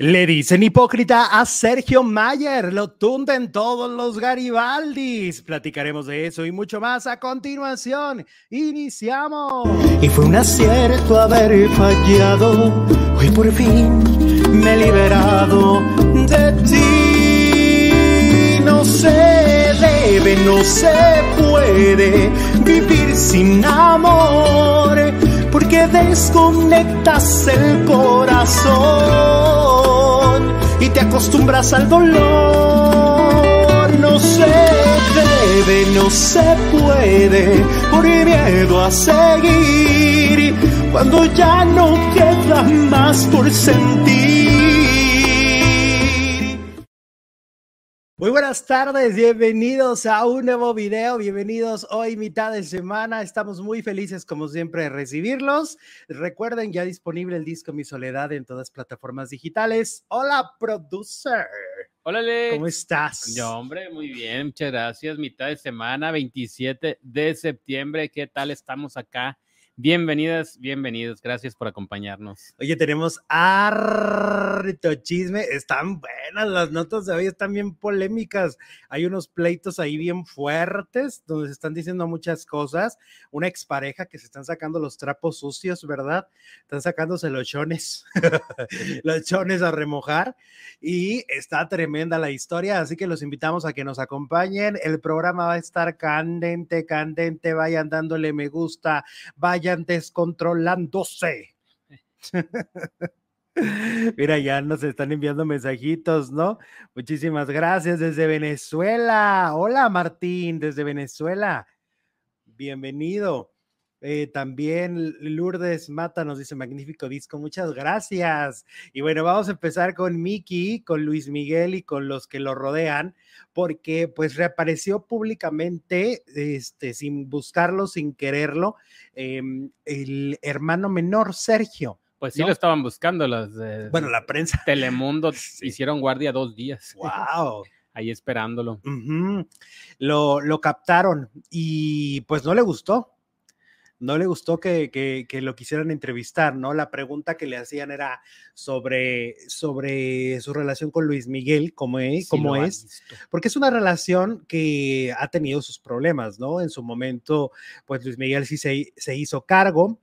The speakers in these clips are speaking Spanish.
Le dicen hipócrita a Sergio Mayer, lo tunden todos los Garibaldis. Platicaremos de eso y mucho más a continuación. Iniciamos. Y fue un acierto haber fallado. Hoy por fin me he liberado de ti. No se debe, no se puede vivir sin amor. Porque desconectas el corazón y te acostumbras al dolor. No se debe, no se puede por miedo a seguir cuando ya no queda más por sentir. Muy buenas tardes, bienvenidos a un nuevo video, bienvenidos hoy mitad de semana, estamos muy felices como siempre de recibirlos. Recuerden ya disponible el disco Mi Soledad en todas plataformas digitales. Hola, producer. Hola, Alex. ¿Cómo estás? Yo, hombre, muy bien, muchas gracias. Mitad de semana, 27 de septiembre, ¿qué tal estamos acá? Bienvenidas, bienvenidos. Gracias por acompañarnos. Oye, tenemos harto chisme. Están buenas las notas de hoy, están bien polémicas. Hay unos pleitos ahí bien fuertes donde se están diciendo muchas cosas. Una expareja que se están sacando los trapos sucios, ¿verdad? Están sacándose los chones, los chones a remojar. Y está tremenda la historia, así que los invitamos a que nos acompañen. El programa va a estar candente, candente. Vayan dándole me gusta, vayan descontrolándose. Mira, ya nos están enviando mensajitos, ¿no? Muchísimas gracias desde Venezuela. Hola Martín, desde Venezuela. Bienvenido. Eh, también Lourdes Mata nos dice magnífico disco, muchas gracias. Y bueno, vamos a empezar con Miki, con Luis Miguel y con los que lo rodean, porque pues reapareció públicamente, este, sin buscarlo, sin quererlo, em, el hermano menor Sergio. Pues sí lo estaban buscando los de, bueno, la prensa. Telemundo hicieron guardia dos días. Wow. Ahí esperándolo. lo, lo captaron y pues no le gustó no le gustó que, lo quisieran entrevistar, ¿no? La pregunta que le hacían era sobre, sobre su relación con Luis Miguel, cómo es, cómo es porque es una relación que ha tenido sus problemas, ¿no? En su momento, pues Luis Miguel sí se, se hizo cargo,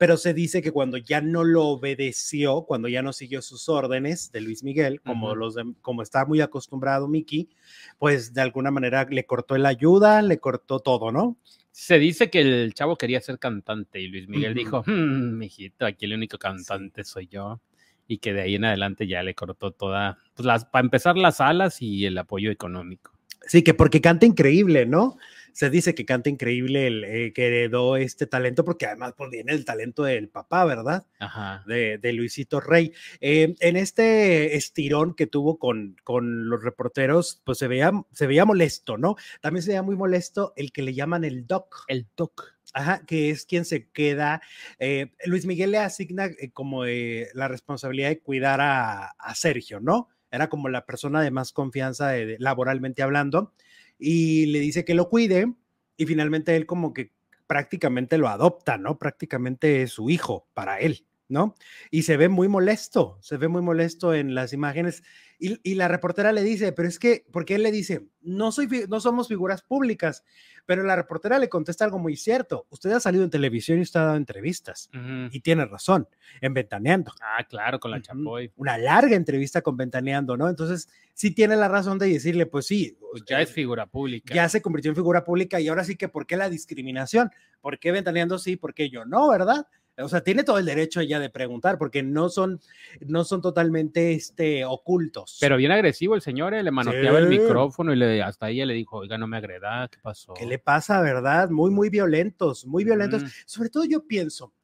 pero se dice que cuando ya no lo obedeció, cuando ya no siguió sus órdenes de Luis Miguel, como, los como está muy acostumbrado Miki, pues de alguna manera le cortó la ayuda, le cortó todo, ¿no? Se dice que el chavo quería ser cantante y Luis Miguel dijo, mmm, mijito, aquí el único cantante soy yo. Y que de ahí en adelante ya le cortó toda, pues las, para empezar las alas y el apoyo económico. Sí, que porque canta increíble, ¿no? Se dice que canta increíble, el, eh, que heredó este talento, porque además pues, viene el talento del papá, ¿verdad? Ajá. De, de Luisito Rey. Eh, en este estirón que tuvo con, con los reporteros, pues se veía, se veía molesto, ¿no? También se veía muy molesto el que le llaman el doc. El doc. Ajá, que es quien se queda. Eh, Luis Miguel le asigna como la responsabilidad de cuidar a, a Sergio, ¿no? era como la persona de más confianza laboralmente hablando, y le dice que lo cuide, y finalmente él como que prácticamente lo adopta, ¿no? Prácticamente es su hijo para él, ¿no? Y se ve muy molesto, se ve muy molesto en las imágenes. Y, la reportera le dice, pero es que, porque él le dice, no, soy, no somos figuras públicas, pero la reportera le contesta algo muy cierto. Usted ha salido en televisión y usted ha dado entrevistas. Y tiene razón, en Ventaneando. Ah, claro, con la Chapoy. Una larga entrevista con Ventaneando, ¿no? Entonces, sí tiene la razón de decirle, pues sí. Pues ya es figura pública. Ya se convirtió en figura pública y ahora sí que, ¿por qué la discriminación? ¿Por qué Ventaneando sí? ¿Por qué yo no, verdad? O sea, tiene todo el derecho ella de preguntar, porque no son, no son totalmente este, ocultos. Pero bien agresivo el señor, eh, le manoteaba el micrófono y le, hasta ella le dijo, oiga, no me agreda, ¿qué pasó? ¿Qué le pasa, verdad? Muy, muy violentos, muy violentos. Sobre todo yo pienso,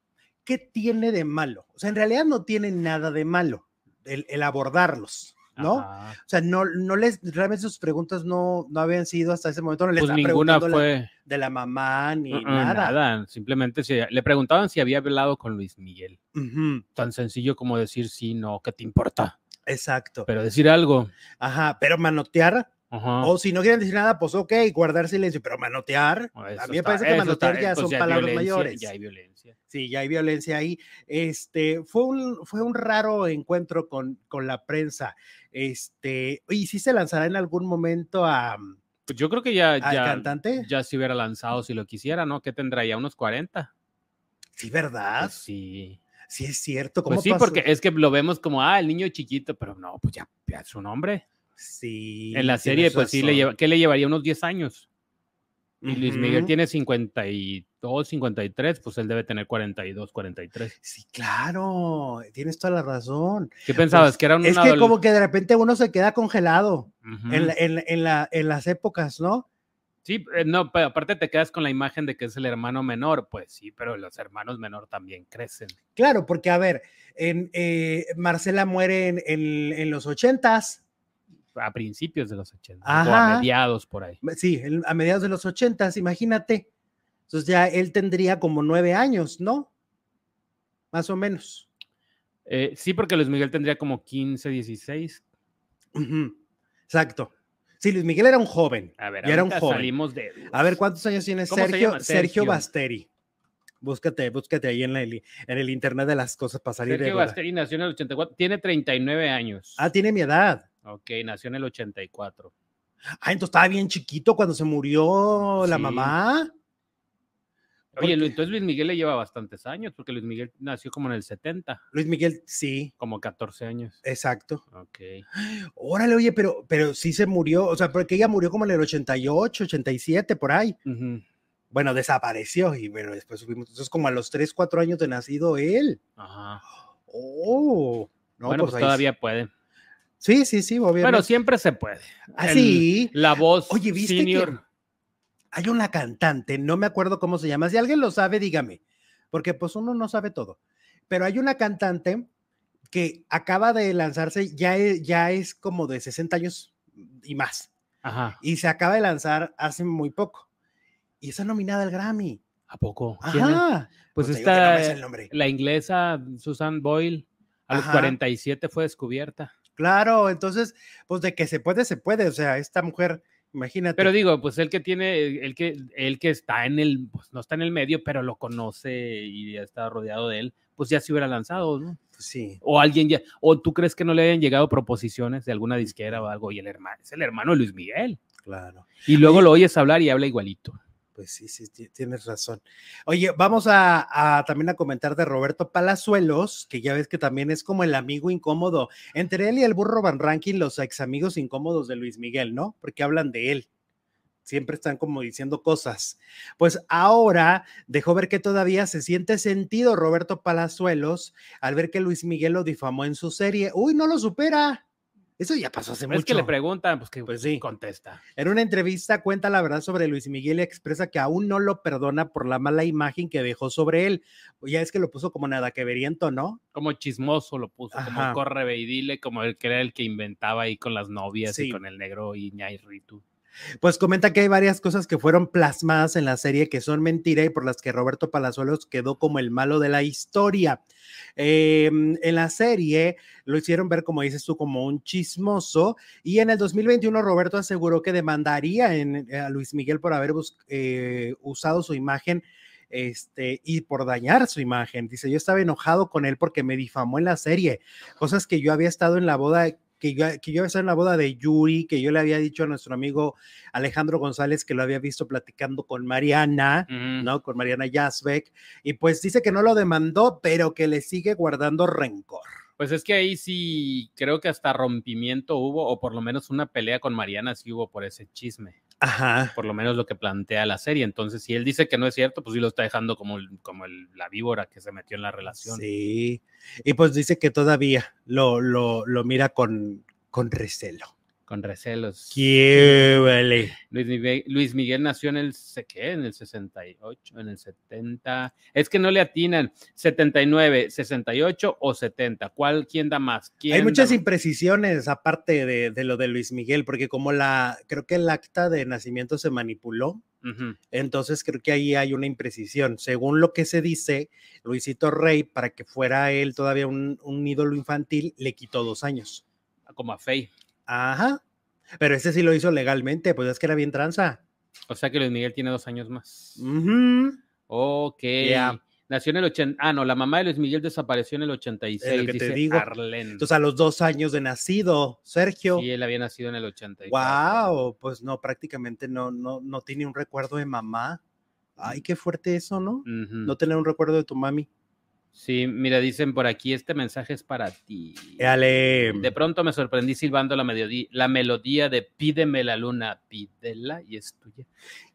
¿qué tiene de malo? O sea, en realidad no tiene nada de malo el abordarlos. ¿No? O sea, no, no les, realmente sus preguntas no, no habían sido hasta ese momento, no les pues ninguna fue de la mamá ni nada. Nada, simplemente se, le preguntaban si había hablado con Luis Miguel. Tan sencillo como decir sí, no, ¿qué te importa? Exacto. Pero decir algo. Ajá, pero manotear, Ajá. O si no quieren decir nada, pues ok, guardar silencio, pero manotear. Oh, a eso mí me parece que manotear está- ya pues son palabras mayores. Ya hay violencia. Sí, ya hay violencia ahí. Este, fue un, fue un raro encuentro con, con la prensa. Este, y si se lanzará en algún momento a, Pues yo creo que ya, al ya, cantante. ya se hubiera lanzado si lo quisiera, ¿no? ¿Qué tendrá ya? ¿Unos 40? Sí, ¿verdad? Pues sí. Sí, es cierto. ¿Cómo Pues sí, pasó? porque es que lo vemos como, ah, el niño chiquito, pero no, pues ya, ya es un hombre. Sí. en la serie, pues sí, le lleva, ¿qué le llevaría? Unos 10 años. Y Luis Miguel Ujú. tiene 52, 53, pues él debe tener 42, 43. Sí, claro, tienes toda la razón. ¿Qué pensabas? Pues, que era un es que como que de repente uno se queda congelado en, la- en en la- en las épocas, ¿no? Sí, eh, no, pero aparte te quedas con la imagen de que es el hermano menor. Pues sí, pero los hermanos menor también crecen. Claro, porque a ver, en, eh, Marcela muere en, en- en los ochentas, A principios de los 80 o a mediados por ahí. sí, a mediados de los ochentas, imagínate. Entonces ya él tendría como nueve años, ¿no? Más o menos. Eh, sí, porque Luis Miguel tendría como 15, 16. Ujú, Exacto. Sí, Luis Miguel era un joven. A ver, era un joven. salimos de. A ver, ¿cuántos años tiene ¿Cómo se Sergio? Sergio Sergio. Basteri. Búscate, búscate ahí en, el, en el internet de las cosas para salir de Sergio duda. Basteri nació en el 84. Tiene 39 años. Ah, tiene mi edad. Ok, nació en el 84. Ah, entonces estaba bien chiquito cuando se murió la mamá. Oye, entonces Luis Miguel le lleva bastantes años, porque Luis Miguel nació como en el 70, Luis Miguel, sí, como 14 años. exacto. Ok. Órale, oye, pero, pero sí se murió, o sea, porque ella murió como en el 88, 87, por ahí. Bueno, desapareció y bueno, después subimos. Entonces, como a los 3, 4 años de nacido él. Ajá. Oh, no, bueno, pues, ahí todavía puede. Sí, sí, sí, obviamente. Bueno, siempre se puede. Ah, El- sí. La voz Oye, ¿viste que hay una cantante, no me acuerdo cómo se llama, si alguien lo sabe, dígame, porque pues uno no sabe todo, pero hay una cantante que acaba de lanzarse, ya es, ya es como de 60 años y más, Ajá. y se acaba de lanzar hace muy poco, y está nominada al Grammy. ¿A poco? ¿Quién es? Ajá. Pues digo que no nombre. la inglesa Susan Boyle, a los Ajá. 47 fue descubierta. Claro, entonces, pues de que se puede, se puede, o sea, esta mujer, imagínate. Pero digo, pues el que tiene, el que, el que está en el, pues no está en el medio, pero lo conoce y ya está rodeado de él, pues ya se hubiera lanzado, ¿no? Sí. O alguien ya, o tú crees que no le hayan llegado proposiciones de alguna disquera o algo, y el hermano, es el hermano de Luis Miguel. Claro. Y luego lo oyes hablar y habla igualito. Pues sí, sí, ti- tienes razón. Oye, vamos a, a también a comentar de Roberto Palazuelos, que ya ves que también es como el amigo incómodo. Entre él y el burro Van Ranking, los ex amigos incómodos de Luis Miguel, ¿no? Porque hablan de él. Siempre están como diciendo cosas. Pues ahora dejó ver que todavía se siente sentido Roberto Palazuelos al ver que Luis Miguel lo difamó en su serie. Uy, no lo supera. Eso ya pasó hace Es mucho. que le preguntan, pues que Pues sí. contesta. En una entrevista cuenta la verdad sobre Luis Miguel y expresa que aún no lo perdona por la mala imagen que dejó sobre él. Ya es que lo puso como nada que veriento, ¿no? Como chismoso lo puso, Ajá. como corre y dile, como el que era el que inventaba ahí con las novias Sí. y con el negro Iñárritu. Pues comenta que hay varias cosas que fueron plasmadas en la serie que son mentira y por las que Roberto Palazuelos quedó como el malo de la historia. Eh, en la serie lo hicieron ver, como dices tú, como un chismoso y en el 2021 Roberto aseguró que demandaría en- a Luis Miguel por haber eh, usado su imagen este, y por dañar su imagen. Dice, yo estaba enojado con él porque me difamó en la serie, cosas que yo había estado en la boda que yo, que yo había estado en la boda de Yuri, que yo le había dicho a nuestro amigo Alejandro González que lo había visto platicando con Mariana. ¿no? Con Mariana Yazbek, y pues dice que no lo demandó, pero que le sigue guardando rencor. Pues es que ahí sí creo que hasta rompimiento hubo, o por lo menos una pelea con Mariana sí hubo por ese chisme, Ajá. por lo menos lo que plantea la serie. Entonces, si él dice que no es cierto, pues sí lo está dejando como, como el- la víbora que se metió en la relación. Sí. Y pues dice que todavía lo, lo, lo mira con, con recelo. Con recelos. ¡Qué vale! Luis Miguel, Luis Miguel nació en el, ¿qué? En el 68, en el 70. Es que no le atinan. 79, 68 o 70. ¿Cuál, quién da más? ¿Quién Hay muchas imprecisiones aparte de, de lo de Luis Miguel, porque como la, creo que el acta de nacimiento se manipuló. Entonces creo que ahí hay una imprecisión. Según lo que se dice, Luisito Rey, para que fuera él todavía un, un ídolo infantil, le quitó dos años. Como a Faye. Ajá. Pero ese sí lo hizo legalmente, pues es que era bien tranza. O sea que Luis Miguel tiene dos años más. Ujú. Ok. Ya. Nació en el 80. Ah, no, la mamá de Luis Miguel desapareció en el 86. Es lo que te digo. Arlen. Entonces a los dos años de nacido, Sergio. Sí, él había nacido en el 84. Wow, pues no, prácticamente no, no, no tiene un recuerdo de mamá. Ay, qué fuerte eso, ¿no? No tener un recuerdo de tu mami. Sí, mira, dicen por aquí, este mensaje es para ti. Dale. De pronto me sorprendí silbando la, melodía, la melodía de Pídeme la luna, pídela y es tuya.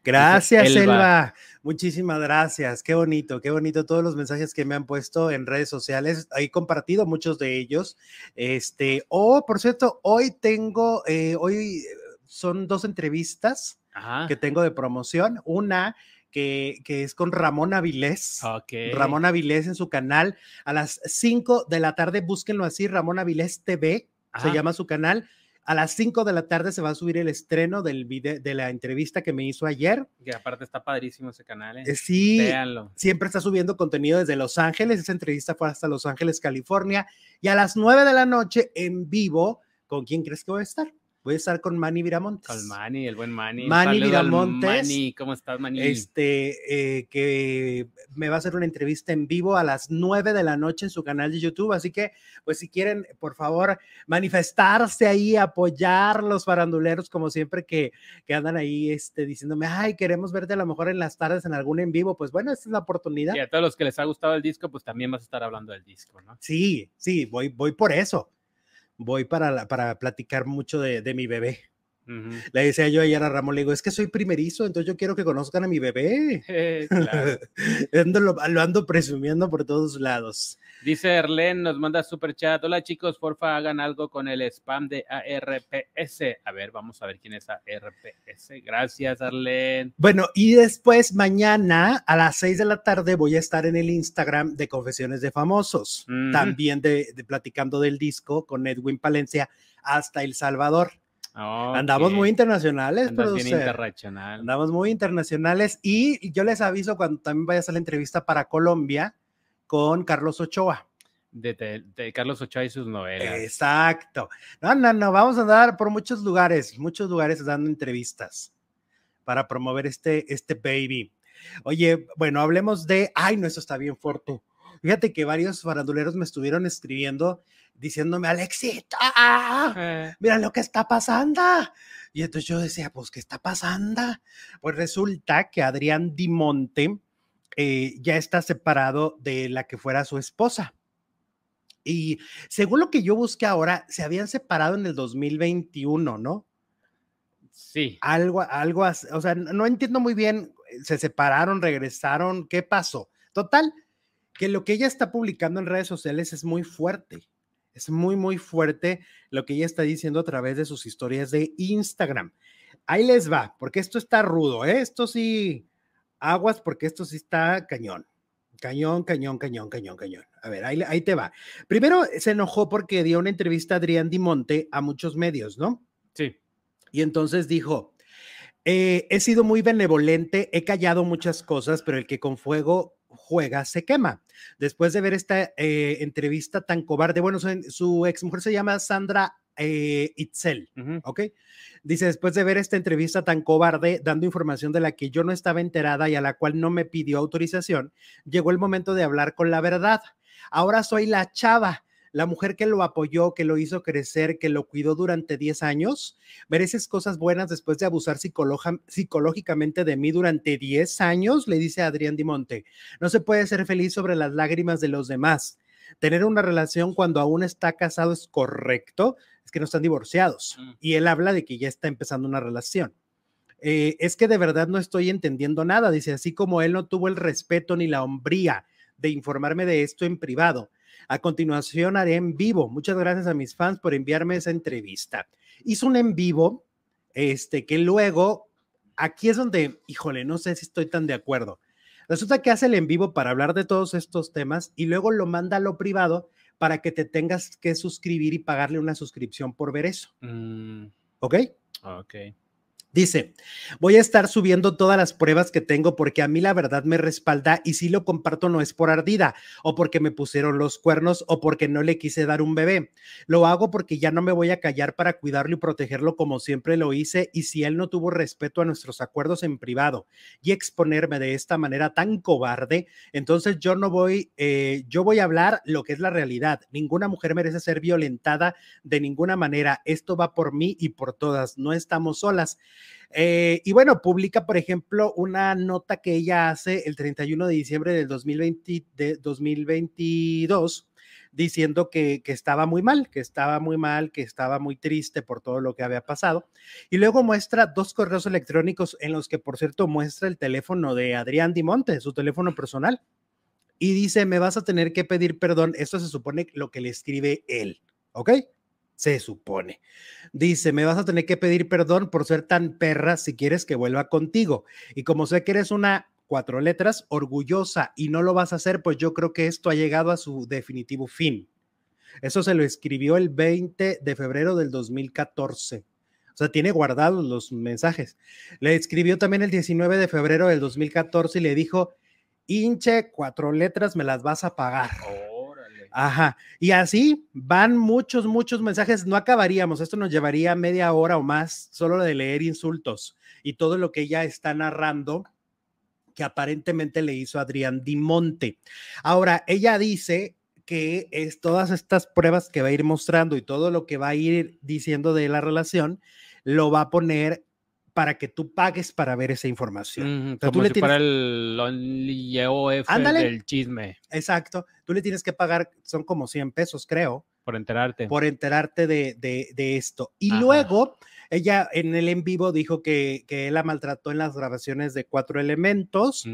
Gracias, Elba. Elba. Muchísimas gracias. Qué bonito, qué bonito todos los mensajes que me han puesto en redes sociales. He compartido muchos de ellos. Este, oh, por cierto, hoy tengo, eh, hoy eh, son dos entrevistas Ajá. que tengo de promoción. Una que, que es con Ramón Avilés. Ramón Avilés en su canal a las 5 de la tarde. Búsquenlo así, Ramón Avilés TV, se Ajá. llama su canal. A las 5 de la tarde se va a subir el estreno del video, de la entrevista que me hizo ayer. Que aparte está padrísimo ese canal. ¿eh? Eh, Sí, Véanlo. siempre está subiendo contenido desde Los Ángeles. Esa entrevista fue hasta Los Ángeles, California. Y a las 9 de la noche en vivo, ¿con quién crees que voy a estar? Voy a estar con Manny Viramontes. Con Manny, el buen Manny. Manny Viramontes. Manny, ¿cómo estás, Manny? este, eh, que me va a hacer una entrevista en vivo a las 9 de la noche en su canal de YouTube. Así que, pues si quieren, por favor, manifestarse ahí, apoyar los faranduleros, como siempre que, que andan ahí este, diciéndome, ay, queremos verte a lo mejor en las tardes en algún en vivo. Pues bueno, esta es la oportunidad. Y a todos los que les ha gustado el disco, pues también vas a estar hablando del disco, ¿no? Sí, sí, voy, voy por eso. Voy para, la- para platicar mucho de, de mi bebé. Le decía yo ayer a Ramón, le digo, es que soy primerizo, entonces yo quiero que conozcan a mi bebé. Eh, claro. Ando- lo, lo ando presumiendo por todos lados. Dice Erlen, nos manda super chat. Hola chicos, porfa hagan algo con el spam de ARPS. A ver, vamos a ver quién es ARPS. Gracias, Arlen. Bueno, y después mañana a las 6 de la tarde voy a estar en el Instagram de Confesiones de Famosos, también de, de platicando del disco con Edwin Palencia hasta El Salvador. Andamos Ok. muy internacionales, producer. internacional. Andamos muy internacionales y yo les aviso cuando también vaya a la entrevista para Colombia con Carlos Ochoa. De, de- de Carlos Ochoa y sus novelas. Exacto. No, no, no, vamos a andar por muchos lugares, muchos lugares dando entrevistas para promover este, este baby. Oye, bueno, hablemos de, ay, no, eso está bien fuerte. Fíjate que varios faranduleros me estuvieron escribiendo diciéndome, Alexita, Eh, mira lo que está pasando. Y entonces yo decía, pues, ¿qué está pasando? Pues resulta que Adrián Dimonte eh, ya está separado de la que fuera su esposa. Y según lo que yo busqué ahora, se habían separado en el 2021, ¿no? sí. Algo, algo, as- o sea, no no entiendo muy bien, se separaron, regresaron, ¿qué pasó? Total, que lo que ella está publicando en redes sociales es muy fuerte. Es muy, muy fuerte lo que ella está diciendo a través de sus historias de Instagram. Ahí les va, porque esto está rudo, ¿eh? Esto sí, aguas, porque esto sí está cañón. Cañón, cañón, cañón, cañón, cañón. A ver, ahí, ahí te va. Primero se enojó porque dio una entrevista a Adrián Dimonte a muchos medios, ¿no? Sí. Y entonces dijo, eh, he sido muy benevolente, he callado muchas cosas, pero el que con fuego juega se quema. Después de ver esta eh, entrevista tan cobarde, bueno, su, su exmujer se llama Sandra eh, Itzel, Ujú. ¿ok? Dice, después de ver esta entrevista tan cobarde, dando información de la que yo no estaba enterada y a la cual no me pidió autorización, llegó el momento de hablar con la verdad. Ahora soy la chava, la mujer que lo apoyó, que lo hizo crecer, que lo cuidó durante 10 años. ¿Mereces cosas buenas después de abusar psicológicamente de mí durante 10 años? Le dice Adrián Dimonte. No se puede ser feliz sobre las lágrimas de los demás. Tener una relación cuando aún está casado es correcto, es que no están divorciados. Mm. Y él habla de que ya está empezando una relación. Eh, es que de verdad no estoy entendiendo nada, dice, así como él no tuvo el respeto ni la hombría de informarme de esto en privado. A continuación haré en vivo. Muchas gracias a mis fans por enviarme esa entrevista. Hizo un en vivo, este, que luego, aquí es donde, híjole, no sé si estoy tan de acuerdo. Resulta que hace el en vivo para hablar de todos estos temas y luego lo manda a lo privado para que te tengas que suscribir y pagarle una suscripción por ver eso. Mm, ¿Ok? ok. Dice, voy a estar subiendo todas las pruebas que tengo porque a mí la verdad me respalda y si lo comparto no es por ardida o porque me pusieron los cuernos o porque no le quise dar un bebé. Lo hago porque ya no me voy a callar para cuidarlo y protegerlo como siempre lo hice y si él no tuvo respeto a nuestros acuerdos en privado y exponerme de esta manera tan cobarde, entonces yo no voy, eh, yo voy a hablar lo que es la realidad. Ninguna mujer merece ser violentada de ninguna manera. Esto va por mí y por todas. No estamos solas. Eh, y bueno, publica, por ejemplo, una nota que ella hace el 31 de diciembre del 2020, de 2022 diciendo que, que, estaba muy mal, que estaba muy mal, que estaba muy triste por todo lo que había pasado. Y luego muestra dos correos electrónicos en los que, por cierto, muestra el teléfono de Adrián Dimonte, su teléfono personal. Y dice, me vas a tener que pedir perdón. Esto se supone lo que le escribe él, ¿ok? Se supone. Dice, me vas a tener que pedir perdón por ser tan perra si quieres que vuelva contigo. Y como sé que eres una cuatro letras orgullosa y no lo vas a hacer, pues yo creo que esto ha llegado a su definitivo fin. Eso se lo escribió el 20 de febrero del 2014. O sea, tiene guardados los mensajes. Le escribió también el 19 de febrero del 2014 y le dijo, hinche, cuatro letras, me las vas a pagar. Ajá. Y así van muchos, muchos mensajes. No acabaríamos. Esto nos llevaría media hora o más solo de leer insultos y todo lo que ella está narrando que aparentemente le hizo Adrián Dimonte. Ahora, ella dice que es todas estas pruebas que va a ir mostrando y todo lo que va a ir diciendo de la relación, lo va a poner para que tú pagues para ver esa información. como tú le para el OF del chisme. Exacto. Tú le tienes que pagar, son como 100 pesos, creo. Por enterarte. Por enterarte de, de, esto. Y luego, ella en el en vivo dijo que, que él la maltrató en las grabaciones de Cuatro Elementos,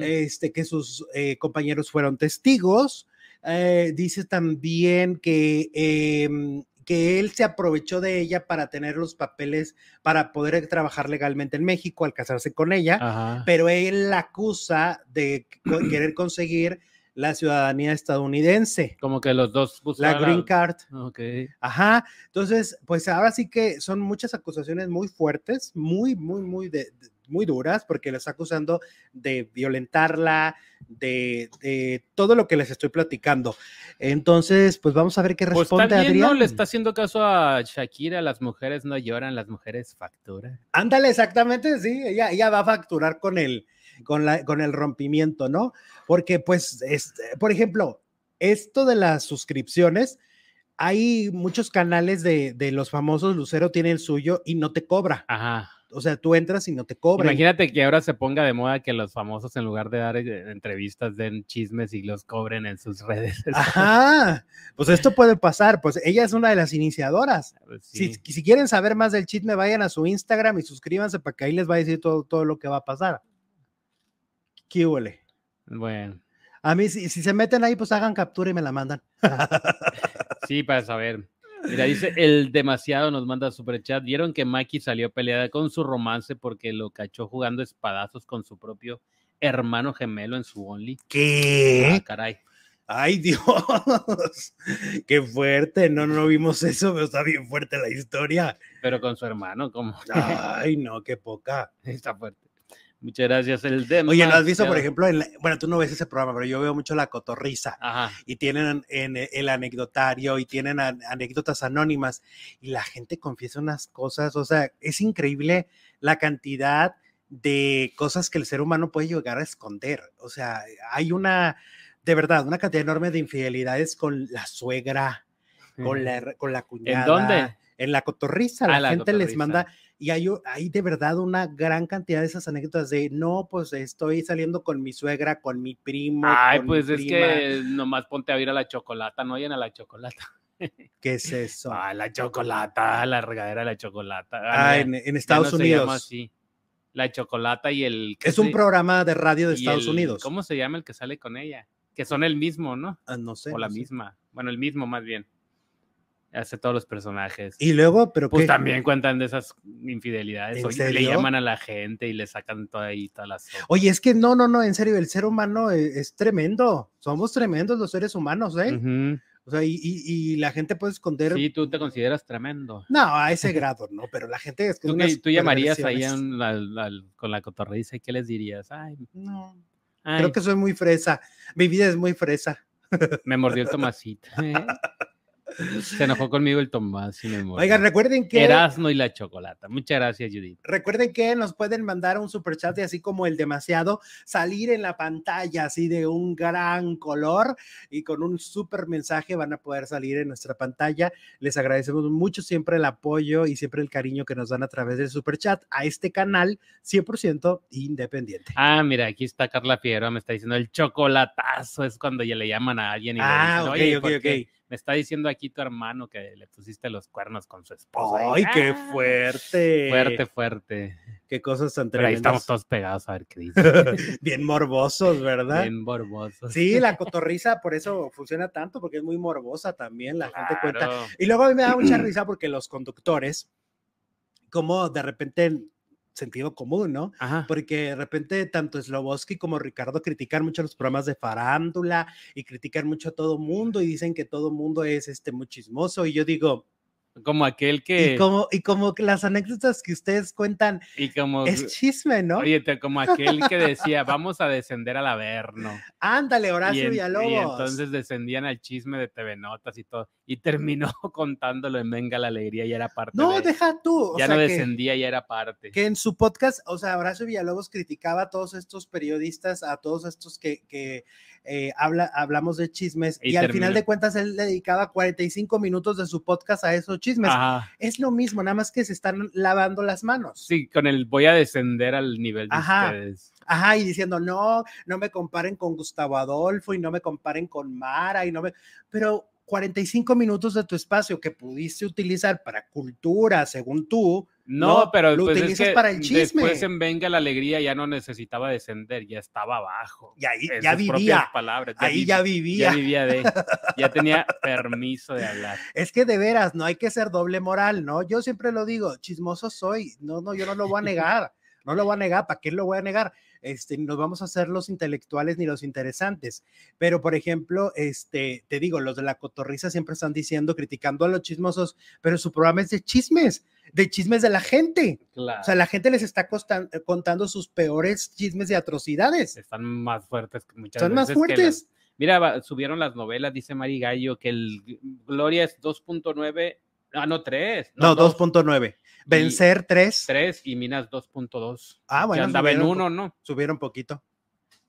este, que sus eh, compañeros fueron testigos. Eh, dice también que em, que él se aprovechó de ella para tener los papeles para poder trabajar legalmente en México al casarse con ella, pero él la acusa de querer conseguir la ciudadanía estadounidense. Como que los dos La green card. Ok. Ajá. Entonces, pues ahora sí que son muchas acusaciones muy fuertes, muy, muy, muy de muy duras porque le está acusando de violentarla, de, todo lo que les estoy platicando. Entonces, pues vamos a ver qué pues responde pues Adrián. no le está haciendo caso a Shakira, las mujeres no lloran, las mujeres facturan. Ándale, exactamente, sí, ella, ella va a facturar con el, con, la, con el rompimiento, ¿no? Porque, pues, por ejemplo, esto de las suscripciones, hay muchos canales de, de los famosos, Lucero tiene el suyo y no te cobra. Ajá o sea, tú entras y no te cobran. Imagínate que ahora se ponga de moda que los famosos en lugar de dar eh, entrevistas den chismes y los cobren en sus redes. Ajá, pues esto puede pasar, pues ella es una de las iniciadoras. Pues si, si, quieren saber más del chisme, vayan a su Instagram y suscríbanse para que ahí les va a decir todo, todo lo que va a pasar. ¿Qué huele? Bueno. A mí, si, si se meten ahí, pues hagan captura y me la mandan. sí, para saber. Mira, dice el demasiado nos manda super chat. Vieron que Maki salió peleada con su romance porque lo cachó jugando espadazos con su propio hermano gemelo en su Only. ¿Qué? Ah, caray. Ay, Dios, qué fuerte. No, no vimos eso, pero está bien fuerte la historia. Pero con su hermano, ¿cómo? Ay, no, qué poca. Está fuerte. Muchas gracias, el demo. Oye, ¿no has visto, por ejemplo, bueno, tú no ves ese programa, pero yo veo mucho La Cotorrisa. Y tienen en el anecdotario y tienen anécdotas anónimas y la gente confiesa unas cosas, o sea, es increíble la cantidad de cosas que el ser humano puede llegar a esconder. O sea, hay una, de verdad, una cantidad enorme de infidelidades con la suegra, con la, con la cuñada. ¿En dónde? En la cotorriza, la, gente les manda y hay, hay de verdad una gran cantidad de esas anécdotas de, no, pues estoy saliendo con mi suegra, con mi primo. Ay, pues es que nomás ponte a ir a la chocolata, no oyen a la chocolata. ¿Qué es eso? Ah, la chocolata, la regadera de la chocolata. Ah, en, Estados Unidos. La chocolata y el... Es un programa de radio de Estados Unidos. ¿Cómo se llama el que sale con ella? Que son el mismo, ¿no? Ah, no sé. O la misma. Bueno, el mismo más bien hace todos los personajes. Y luego, pero pues también cuentan de esas infidelidades. Oye, le llaman a la gente y le sacan toda ahí todas las. Oye, es que no, no, no, en serio, el ser humano es, tremendo. Somos tremendos los seres humanos, ¿eh? O sea, y, y- y la gente puede esconder. Sí, tú te consideras tremendo. No, a ese grado, no, pero la gente es que ¿Tú, tú llamarías ahí perversiones. en la- la- con la cotorriza y qué les dirías? Ay, No, ay, creo que soy muy fresa. Mi vida es muy fresa. me mordió el Tomasito. ¿eh? Se enojó conmigo el Tomás y me. Oigan, recuerden que. Erasmo y la chocolata. Muchas gracias, Judith. Recuerden que nos pueden mandar un superchat de así como el demasiado, salir en la pantalla así de un gran color y con un super mensaje van a poder salir en nuestra pantalla. Les agradecemos mucho siempre el apoyo y siempre el cariño que nos dan a través del superchat a este canal 100% independiente. Ah, mira, aquí está Carla Figueroa, me está diciendo el chocolatazo es cuando ya le llaman a alguien y Ah, le ok, dicen, oye, ok, ¿por qué? ok. Me está diciendo aquí tu hermano que le pusiste los cuernos con su esposa. ¡Ay, qué fuerte! Fuerte, fuerte. Qué cosas tan Pero ahí estamos tremendas. todos pegados a ver qué dice. Bien morbosos, ¿verdad? Bien borbosos. Sí, la cotorriza por eso funciona tanto, porque es muy morbosa también, la gente cuenta. Y luego a mí me da mucha risa porque los conductores, como de repente sentido común, ¿no? Ajá. Porque de repente tanto Sloboski como Ricardo critican mucho los programas de farándula y critican mucho a todo mundo y dicen que todo mundo es este muy chismoso y yo digo, Como aquel que. y como y como que las anécdotas que ustedes cuentan y como. es chisme, ¿no? Oye, como aquel que decía, vamos a descender al Averno. Ándale, Y, Horacio en- y Villalobos. entonces descendían al chisme de TV Notas y todo. Y terminó contándolo en Venga la Alegría y era parte no, de- deja tú, o Ya sea no descendía, ya era parte. que en su podcast, o sea, Horacio Villalobos criticaba a todos estos periodistas, a todos estos que, que eh, habla, hablamos de chismes, y, Y al final de cuentas él dedicaba 45 minutos de su podcast a esos chismes. Ajá. Es lo mismo, nada más que se están lavando las manos. Sí, con el voy a descender al nivel de Ajá. ustedes. Ajá, y diciendo, no, no me comparen con Gustavo Adolfo y no me comparen con Mara y no me... Pero 45 minutos de tu espacio que pudiste utilizar para cultura, según tú, No, No, pero lo pues es utilizas que para el chisme. Después en Venga la Alegría ya no necesitaba descender, ya estaba abajo. y ahí ya vivía, palabras. ahí vivi- ya vivía. Ya vivía de. Ya tenía permiso de hablar. Es que de veras, no hay que ser doble moral, ¿no? Yo siempre lo digo, chismoso soy, no, no, yo no lo voy a negar, no lo voy a negar, ¿para qué lo voy a negar? Este, nos vamos a hacer los intelectuales ni los interesantes, pero por ejemplo, este, te digo, los de la cotorriza siempre están diciendo, criticando a los chismosos, pero su programa es de chismes, de chismes de la gente, Claro. o sea, la gente les está costan- contando sus peores chismes de atrocidades, Están más fuertes que muchas son más veces que las- fuertes. Mira, subieron las novelas, dice Mari Gallo, que el Gloria es 2.9. Ah, no, 3. No, 2.9, vencer 3, 3 y Minas 2.2. Ah, bueno, andaba en subieron uno, ¿no? subieron poquito.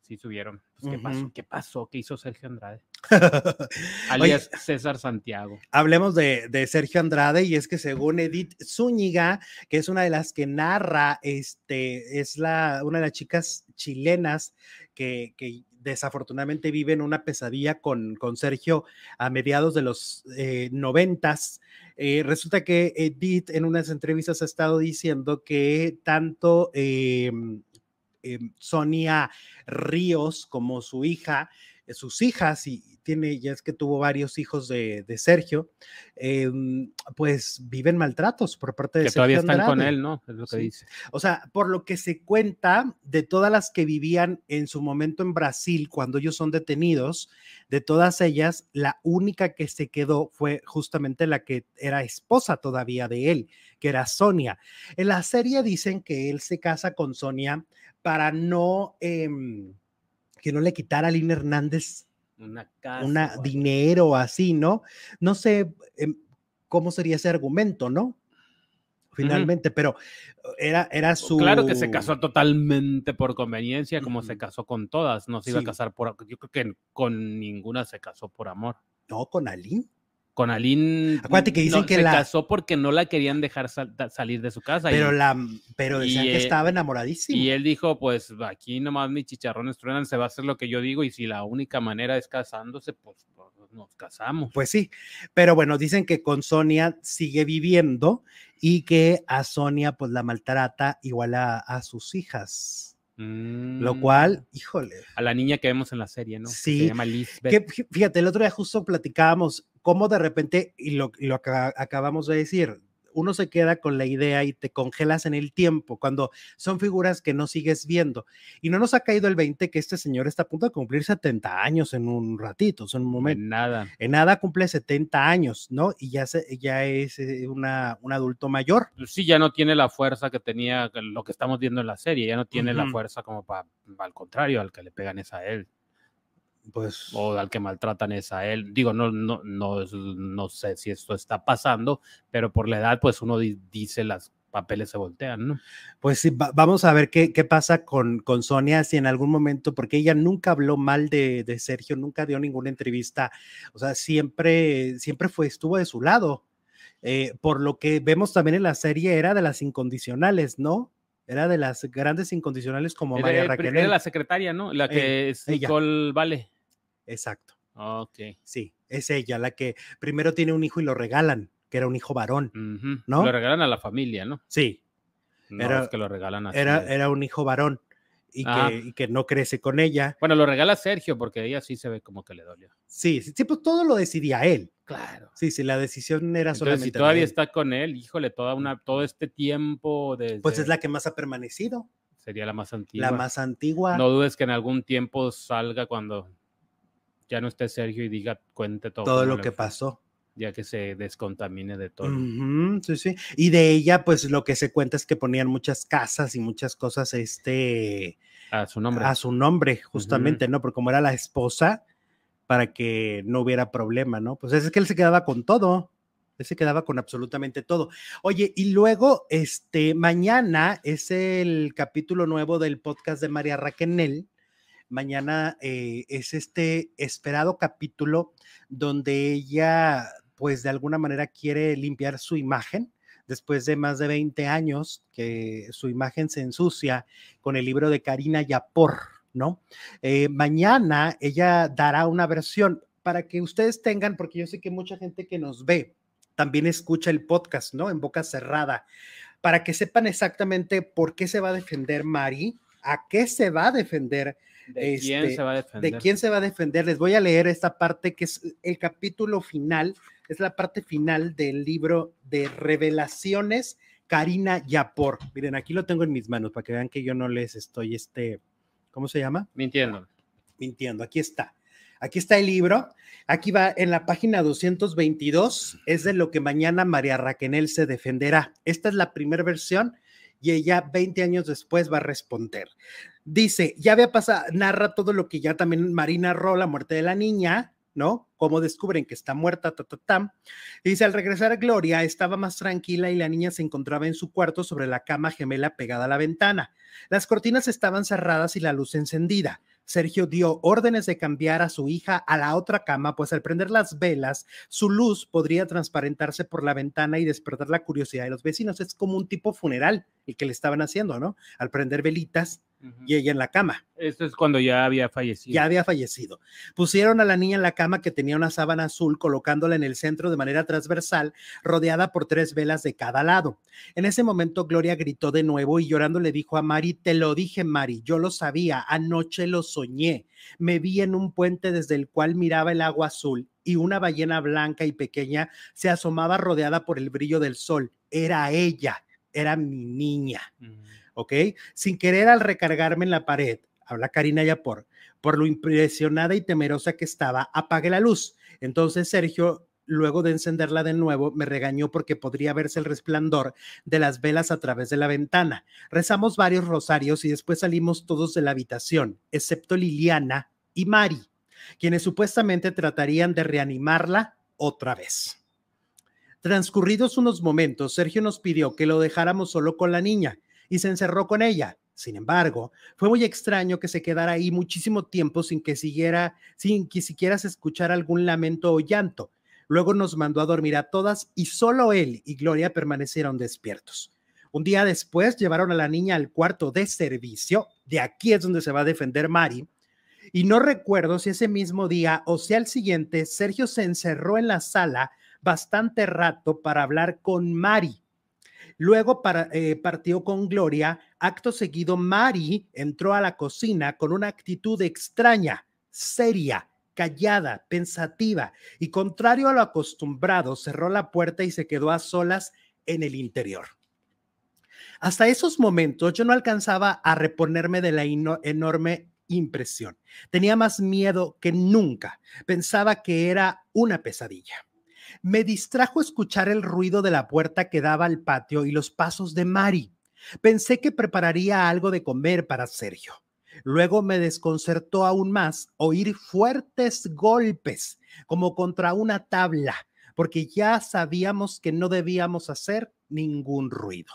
Sí, subieron. Pues, ¿qué pasó? ¿Qué pasó? ¿Qué hizo Sergio Andrade? Alias César Santiago. hablemos de, de Sergio Andrade y es que según Edith Zúñiga, que es una de las que narra, este, es la, una de las chicas chilenas que, que desafortunadamente viven una pesadilla con, con Sergio a mediados de los eh, noventas. Eh, resulta que Edith en unas entrevistas ha estado diciendo que tanto eh, eh, Sonia Ríos como su hija, sus hijas, y tiene, ya es que tuvo varios hijos de, de Sergio, eh, pues viven maltratos por parte de Que Sergio todavía están con él, ¿no? Es lo que Sí. dice. O sea, por lo que se cuenta de todas las que vivían en su momento en Brasil cuando ellos son detenidos, de todas ellas, la única que se quedó fue justamente la que era esposa todavía de él, que era Sonia. En la serie dicen que él se casa con Sonia para no, em, que no le quitara a Lina Hernández Una casa. una dinero así, ¿no? No sé em, cómo sería ese argumento, ¿no? Finalmente, pero era, era su... Claro que se casó totalmente por conveniencia, como se casó con todas. No se iba Sí. a casar por. Yo creo que con ninguna se casó por amor. No, con Aline. Con Aline. Acuérdate que dicen no, que se la- casó porque no la querían dejar sal- salir de su casa. Pero, y, la, pero decían que eh, estaba enamoradísimo. y él dijo: Pues aquí nomás mis chicharrones truenan, se va a hacer lo que yo digo. Y si la única manera es casándose, pues pues, nos casamos. Pues sí, pero bueno, dicen que con Sonia sigue viviendo y que a Sonia pues la maltrata igual a, a sus hijas. Lo Mm. cual, híjole, A la niña que vemos en la serie, ¿no? Que Sí, Se llama fí- fíjate, el otro día justo platicábamos cómo de repente, y lo, que acabamos de decir, uno se queda con la idea y te congelas en el tiempo cuando son figuras que no sigues viendo. Y no nos ha caído el 20 que este señor está a punto de cumplir 70 años en un ratito, en un momento. En nada. En nada cumple 70 años, ¿no? Y ya, se, ya es eh, una, un adulto mayor. Pues sí, ya no tiene la fuerza que tenía lo que estamos viendo en la serie, ya no tiene la fuerza como para, al contrario, al que le pegan es a él. Pues o al que maltratan es a él. Digo, no, no, no, es- no sé si esto está pasando, pero por la edad, pues uno di- dice las papeles se voltean, ¿no? Pues sí, va- vamos a ver qué, qué pasa con, con Sonia, si en algún momento, porque ella nunca habló mal de, de Sergio, nunca dio ninguna entrevista, o sea, siempre, siempre fue, estuvo de su lado. Eh, por lo que vemos también en la serie, era de las incondicionales, ¿no? Era de las grandes incondicionales como María Raquel. era la secretaria, ¿no? La que es ella. Nicole Vale. Exacto, Ok. sí, es ella la que primero tiene un hijo y lo regalan, que era un hijo varón. ¿No? Lo regalan a la familia, ¿no? sí, No Era- es que lo regalan así. era, era un hijo varón y Ah. que, y que no crece con ella. Bueno, lo regala Sergio porque ella sí se ve como que le dolió. Sí, sí, sí, pues todo lo decidía él. Claro. Sí, sí, la decisión era Entonces, solamente si todavía está con él, híjole, toda una, todo este tiempo desde, Pues es la que más ha permanecido, sería la más antigua. la más antigua. No dudes que en algún tiempo salga cuando ya no esté Sergio y diga, cuente todo. todo lo que fue, pasó. Ya que se descontamine de todo. Sí, sí. Y de ella, pues lo que se cuenta es que ponían muchas casas y muchas cosas este, A su nombre. a su nombre, justamente, ¿no? Porque como era la esposa, para que no hubiera problema, ¿no? Pues es que él se quedaba con todo. Él se quedaba con absolutamente todo. Oye, y luego, este, mañana es el capítulo nuevo del podcast de María Raquenel. Mañana eh, es este esperado capítulo donde ella, pues de alguna manera quiere limpiar su imagen después de más de 20 años que su imagen se ensucia con el libro de Karina Yapor, ¿no? Eh, mañana ella dará una versión para que ustedes tengan, porque yo sé que mucha gente que nos ve también escucha el podcast, ¿no? En boca cerrada, para que sepan exactamente por qué se va a defender Mari, a qué se va a defender ¿De quién este, se va a defender? ¿De quién se va a defender? Les voy a leer esta parte que es el capítulo final, es la parte final del libro de revelaciones Karina Yapor. Miren, aquí lo tengo en mis manos para que vean que yo no les estoy, este, ¿cómo se llama? Mintiendo. Mintiendo. Aquí está. Aquí está el libro. Aquí va en la página 222. Es de lo que mañana María Raquenel se defenderá. Esta es la primera versión y ella 20 años después va a responder. Dice, ya había pasado, narra todo lo que ya también Marina narró, la muerte de la niña, ¿no? Cómo descubren que está muerta, ta, ta, ta. Dice, al regresar Gloria estaba más tranquila y la niña se encontraba en su cuarto sobre la cama gemela pegada a la ventana. Las cortinas estaban cerradas y la luz encendida. Sergio dio órdenes de cambiar a su hija a la otra cama, pues al prender las velas, su luz podría transparentarse por la ventana y despertar la curiosidad de los vecinos. Es como un tipo funeral el que le estaban haciendo, ¿no? Al prender velitas y ella en la cama. Esto es cuando ya había fallecido. Ya había fallecido. Pusieron a la niña en la cama que tenía una sábana azul, colocándola en el centro de manera transversal, rodeada por tres velas de cada lado. En ese momento, Gloria gritó de nuevo y llorando le dijo a Mari: Te lo dije, Mari, yo lo sabía, anoche lo soñé. Me vi en un puente desde el cual miraba el agua azul y una ballena blanca y pequeña se asomaba rodeada por el brillo del sol. Era ella, era mi niña. ¿Ok? Sin querer al recargarme en la pared, habla Karina Yapor, por lo impresionada y temerosa que estaba, apagué la luz. Entonces Sergio, luego de encenderla de nuevo, me regañó porque podría verse el resplandor de las velas a través de la ventana. Rezamos varios rosarios y después salimos todos de la habitación, excepto Liliana y Mari, quienes supuestamente tratarían de reanimarla otra vez. Transcurridos unos momentos, Sergio nos pidió que lo dejáramos solo con la niña y se encerró con ella. Sin embargo, fue muy extraño que se quedara ahí muchísimo tiempo sin que siguiera, sin que siquiera se escuchara algún lamento o llanto. Luego nos mandó a dormir a todas y solo él y Gloria permanecieron despiertos. Un día después llevaron a la niña al cuarto de servicio, de aquí es donde se va a defender Mari, y no recuerdo si ese mismo día o si al siguiente Sergio se encerró en la sala bastante rato para hablar con Mari. Luego para, eh, partió con Gloria. Acto seguido, Mari entró a la cocina con una actitud extraña, seria, callada, pensativa y contrario a lo acostumbrado, cerró la puerta y se quedó a solas en el interior. Hasta esos momentos yo no alcanzaba a reponerme de la enorme impresión. Tenía más miedo que nunca. Pensaba que era una pesadilla. Me distrajo escuchar el ruido de la puerta que daba al patio y los pasos de Mari. Pensé que prepararía algo de comer para Sergio. Luego me desconcertó aún más oír fuertes golpes, como contra una tabla, porque ya sabíamos que no debíamos hacer ningún ruido.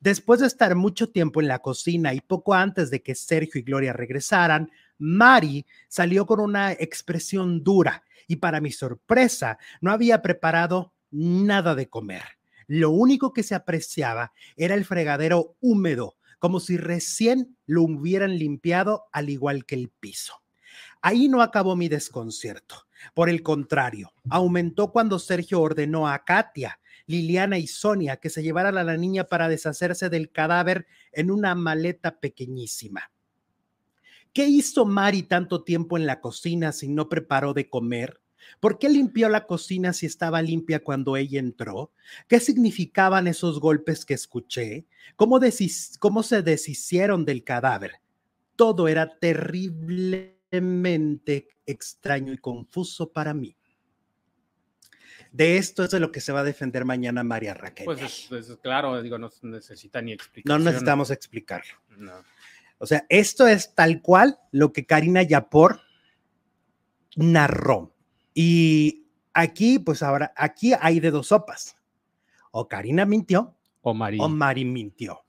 Después de estar mucho tiempo en la cocina y poco antes de que Sergio y Gloria regresaran, Mari salió con una expresión dura y para mi sorpresa no había preparado nada de comer. Lo único que se apreciaba era el fregadero húmedo, como si recién lo hubieran limpiado al igual que el piso. Ahí no acabó mi desconcierto. Por el contrario, aumentó cuando Sergio ordenó a Katia, Liliana y Sonia que se llevaran a la niña para deshacerse del cadáver en una maleta pequeñísima. ¿Qué hizo Mari tanto tiempo en la cocina si no preparó de comer? ¿Por qué limpió la cocina si estaba limpia cuando ella entró? ¿Qué significaban esos golpes que escuché? ¿Cómo, cómo se deshicieron del cadáver? Todo era terriblemente extraño y confuso para mí. De esto es de lo que se va a defender mañana María Raquel. Pues es, claro, digo, no necesita ni explicación. No necesitamos explicarlo. O sea, esto es tal cual lo que Karina Yapor narró. Y aquí, pues ahora, aquí hay de dos sopas. O Karina mintió o Mari. O Mari mintió.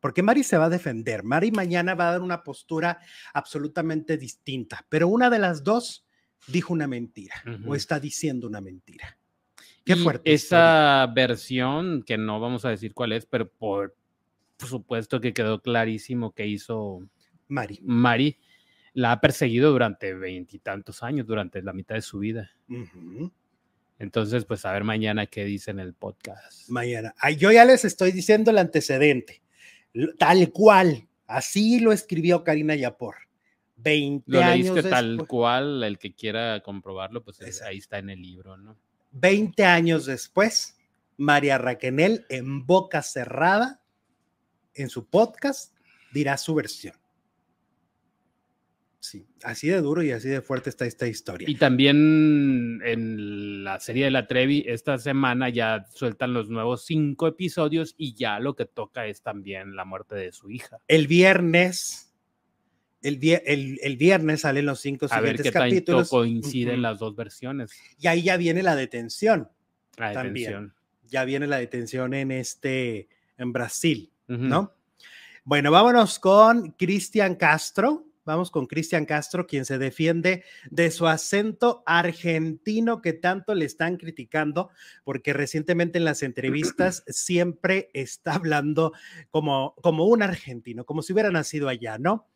Porque Mari se va a defender. Mari mañana va a dar una postura absolutamente distinta. Pero una de las dos dijo una mentira o está diciendo una mentira. Qué fuerte. Esa versión, que no vamos a decir cuál es, pero por, supuesto que quedó clarísimo que hizo Mari. Mari la ha perseguido durante veintitantos años, durante la mitad de su vida. Entonces, pues a ver mañana qué dice en el podcast. Mañana. yo ya les estoy diciendo el antecedente, tal cual. Así lo escribió Karina Yapor. 20 Lo leíste tal cual, el que quiera comprobarlo, pues ahí está en el libro, ¿no? 20 años después, María Raquenel, en boca cerrada, en su podcast, dirá su versión. Sí, así de duro y así de fuerte está esta historia. Y también en la serie de la Trevi, esta semana ya sueltan los nuevos cinco episodios y ya lo que toca es también la muerte de su hija. El viernes el, el, viernes salen los cinco a ver qué capítulos. coinciden las dos versiones. Y ahí ya viene la detención. La detención. Ya viene la detención en este, en Brasil, ¿no? Bueno, vámonos con Cristian Castro. Vamos con Cristian Castro, quien se defiende de su acento argentino que tanto le están criticando, porque recientemente en las entrevistas siempre está hablando como, como un argentino, como si hubiera nacido allá, ¿no?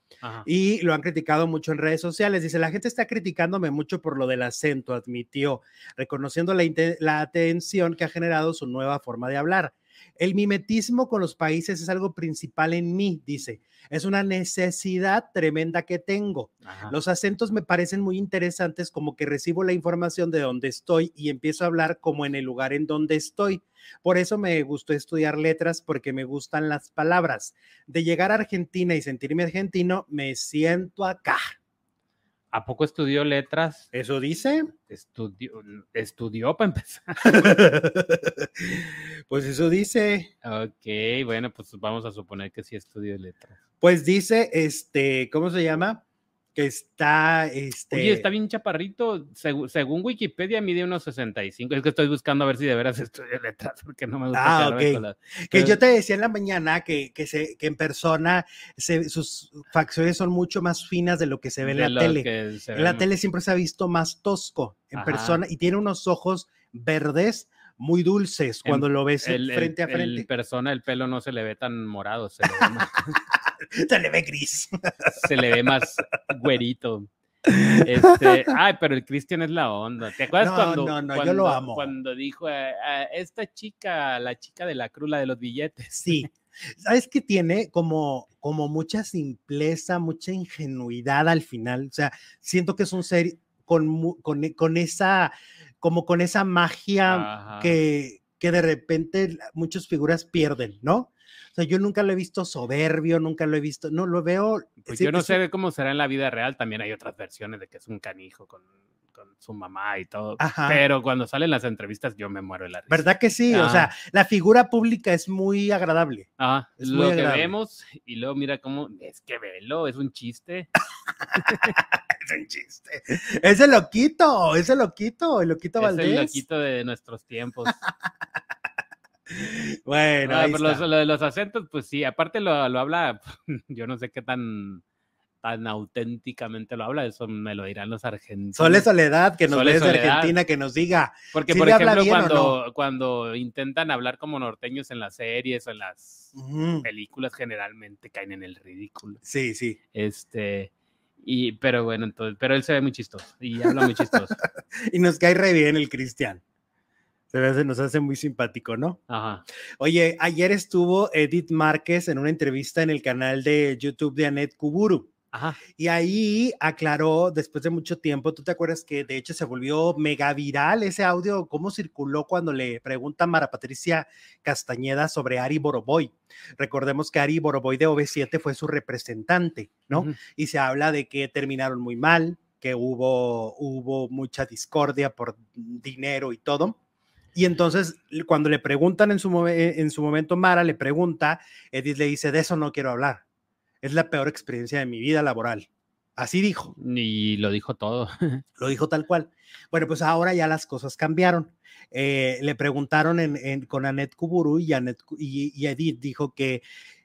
Y lo han criticado mucho en redes sociales. Dice, la gente está criticándome mucho por lo del acento, admitió, reconociendo la, la atención que ha generado su nueva forma de hablar. El mimetismo con los países es algo principal en mí, dice. Es una necesidad tremenda que tengo. Los acentos me parecen muy interesantes, como que recibo la información de dónde estoy y empiezo a hablar como en el lugar en donde estoy. Por eso me gustó estudiar letras, porque me gustan las palabras. De llegar a Argentina y sentirme argentino, me siento acá. ¿A poco estudió letras? ¿Eso dice? Estudió, estudió para empezar. pues eso dice. Ok, bueno, pues vamos a suponer que sí estudió letras. Pues dice, este, ¿cómo se llama? Que está, este... Oye, está bien chaparrito, según Wikipedia mide unos 65, es que estoy buscando a ver si de veras estudia letras, porque no me gusta. Ah, ok. Que yo te decía en la mañana que, que, se, que en persona sus facciones son mucho más finas de lo que se ve en la tele. En la tele siempre se ha visto más tosco en persona y tiene unos ojos verdes muy dulces cuando lo ves frente a frente. En persona el pelo no se le ve tan morado, se le ve más... se le ve gris. se le ve más güerito. Este, ay, pero el Cristian es la onda. ¿Te acuerdas cuando, no, no, yo lo amo. cuando dijo esta chica, la chica de la cruz, de los billetes? Sí. ¿Sabes que tiene como, como mucha simpleza, mucha ingenuidad al final? O sea, siento que es un ser con, con, con esa, como con esa magia que, que de repente muchas figuras pierden, ¿no? Sea, yo nunca lo he visto soberbio, nunca lo he visto, no lo veo. Pues yo no es sé cómo será en la vida real, también hay otras versiones de que es un canijo con, con su mamá y todo. Ajá. Pero cuando salen las entrevistas yo me muero de la risa. ¿Verdad que sí? O Ah. sea, la figura pública es muy agradable. Ah, Es lo muy que vemos y luego mira cómo, es que velo, es un chiste. Es un chiste. Ese loquito, ese loquito, el loquito es Valdés. el loquito de nuestros tiempos. Bueno, Ah, ahí pero los, está. lo de los acentos, pues sí, aparte lo, lo habla, yo no sé qué tan, tan auténticamente lo habla, eso me lo dirán los argentinos. Sole Soledad, que nos Sole ve desde Soledad. Argentina, que nos diga. Porque, ¿sí por ejemplo, cuando, cuando intentan hablar como norteños en las series o en las películas, generalmente caen en el ridículo. Sí, sí. Este, y, pero bueno, entonces, pero él se ve muy chistoso y habla muy chistoso. Y nos cae re bien el Cristian. Se, ve- se nos hace muy simpático, ¿no? Ajá. Oye, ayer estuvo Edith Márquez en una entrevista en el canal de YouTube de Anet Kuburu. Ajá. Y ahí aclaró, después de mucho tiempo, ¿tú te acuerdas que de hecho se volvió mega viral ese audio? ¿Cómo circuló cuando le pregunta Mara Patricia Castañeda sobre Ari Boroboy? Recordemos que Ari Boroboy de OV7 fue su representante, ¿no? Ujú. y se habla de que terminaron muy mal, que hubo, hubo mucha discordia por dinero y todo. Y entonces, cuando le preguntan en su, momen- en su momento, Mara le pregunta, Edith le dice, de eso no quiero hablar. Es la peor experiencia de mi vida laboral. Así dijo, Y lo dijo todo. lo dijo tal cual. Bueno, pues ahora ya las cosas cambiaron. Eh, le preguntaron en, en- con Annette Kuburu y, Annette y, y Edith dijo que,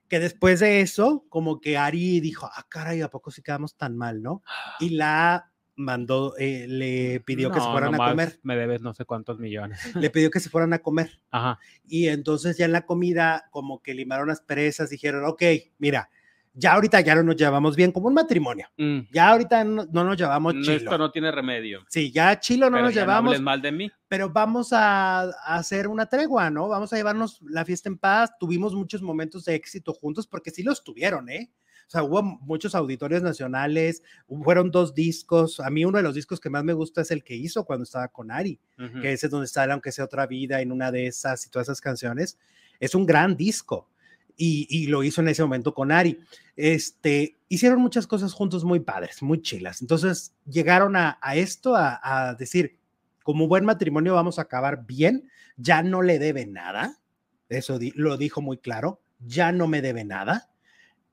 que después de eso, como que Ari dijo, ah, caray, ¿a poco sí quedamos tan mal, no? Y la mandó, eh, le pidió que se No, fueran a comer, Me debes no sé cuántos millones. le pidió que se fueran a comer. Ajá. Y entonces ya en la comida, como que limaron las perezas, dijeron, ok, mira, ya ahorita ya no nos llevamos bien como un matrimonio. Mm, Ya ahorita no, no nos llevamos no, chilo. esto no tiene remedio. Sí, ya chilo no Pero nos llevamos, hables mal de mí. pero vamos a, a hacer una tregua, ¿no? Vamos a llevarnos la fiesta en paz. Tuvimos muchos momentos de éxito juntos porque sí los tuvieron, ¿eh? O sea, hubo muchos auditorios nacionales, fueron dos discos. A mí uno de los discos que más me gusta es el que hizo cuando estaba con Ari, que ese es donde sale Aunque sea otra vida en una de esas y todas esas canciones. Es un gran disco y, y lo hizo en ese momento con Ari. Este, hicieron muchas cosas juntos muy padres, muy chilas. Entonces llegaron a, a esto, a, a decir, como buen matrimonio vamos a acabar bien, ya no le debe nada, eso di- lo dijo muy claro, ya no me debe nada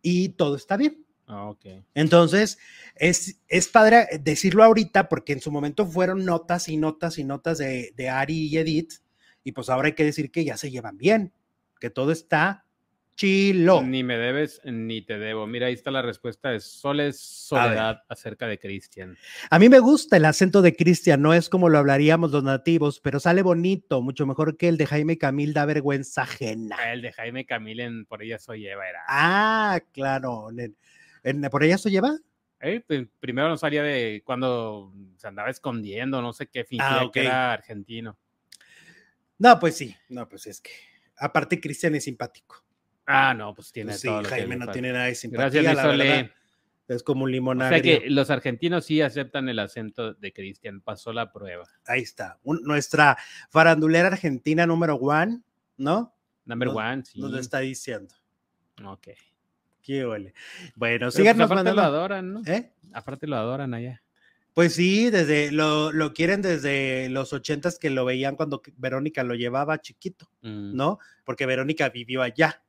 y todo está bien. Ah. Entonces, es, es padre decirlo ahorita porque en su momento fueron notas y notas y notas de, de Ari y Edith y pues ahora hay que decir que ya se llevan bien, que todo está chilo. Ni me debes ni te debo. Mira, ahí está la respuesta de Soles Soledad acerca de Cristian. A mí me gusta el acento de Cristian, no es como lo hablaríamos los nativos, pero sale bonito, mucho mejor que el de Jaime Camil, da vergüenza ajena. El de Jaime Camil en Por ella soy Eva era. Ah, claro. en- en- ¿Por ella se lleva? Eh, pues, primero no salía de cuando se andaba escondiendo, no sé qué, fingía Ah, que era argentino. No, pues sí, no, pues es que aparte Cristian es simpático. Ah, no, pues tiene Pues sí, todo Jaime no tiene nada de simpatía, Gracias, la verdad. Es como un limón O sea que los argentinos sí aceptan el acento de Cristian, pasó la prueba. Ahí está, un- nuestra farandulera argentina número one, ¿no? Number Nos- one, sí. Nos lo está diciendo. Ok. Qué huele. Bueno, pues, síganos aparte lo adoran, ¿no? ¿Eh? Aparte lo adoran allá. Pues sí, desde lo, lo quieren desde los ochentas que lo veían cuando Verónica lo llevaba chiquito, Mm, ¿no? Porque Verónica vivió allá.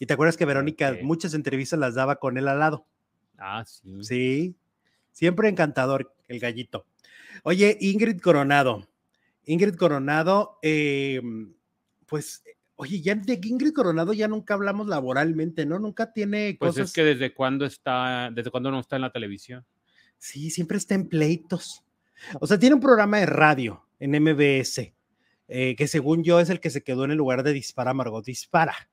Y te acuerdas que Verónica muchas entrevistas las daba con él al lado. Ah, sí. Sí, siempre encantador el gallito. Oye, Ingrid Coronado. Ingrid Coronado, eh, pues, oye, ya de Ingrid Coronado ya nunca hablamos laboralmente, ¿no? Nunca tiene Pues cosas. es que desde cuándo está, desde cuándo no está en la televisión. Sí, siempre está en pleitos. O sea, tiene un programa de radio en MBS, eh, que según yo es el que se quedó en el lugar de Dispara, Margot Dispara.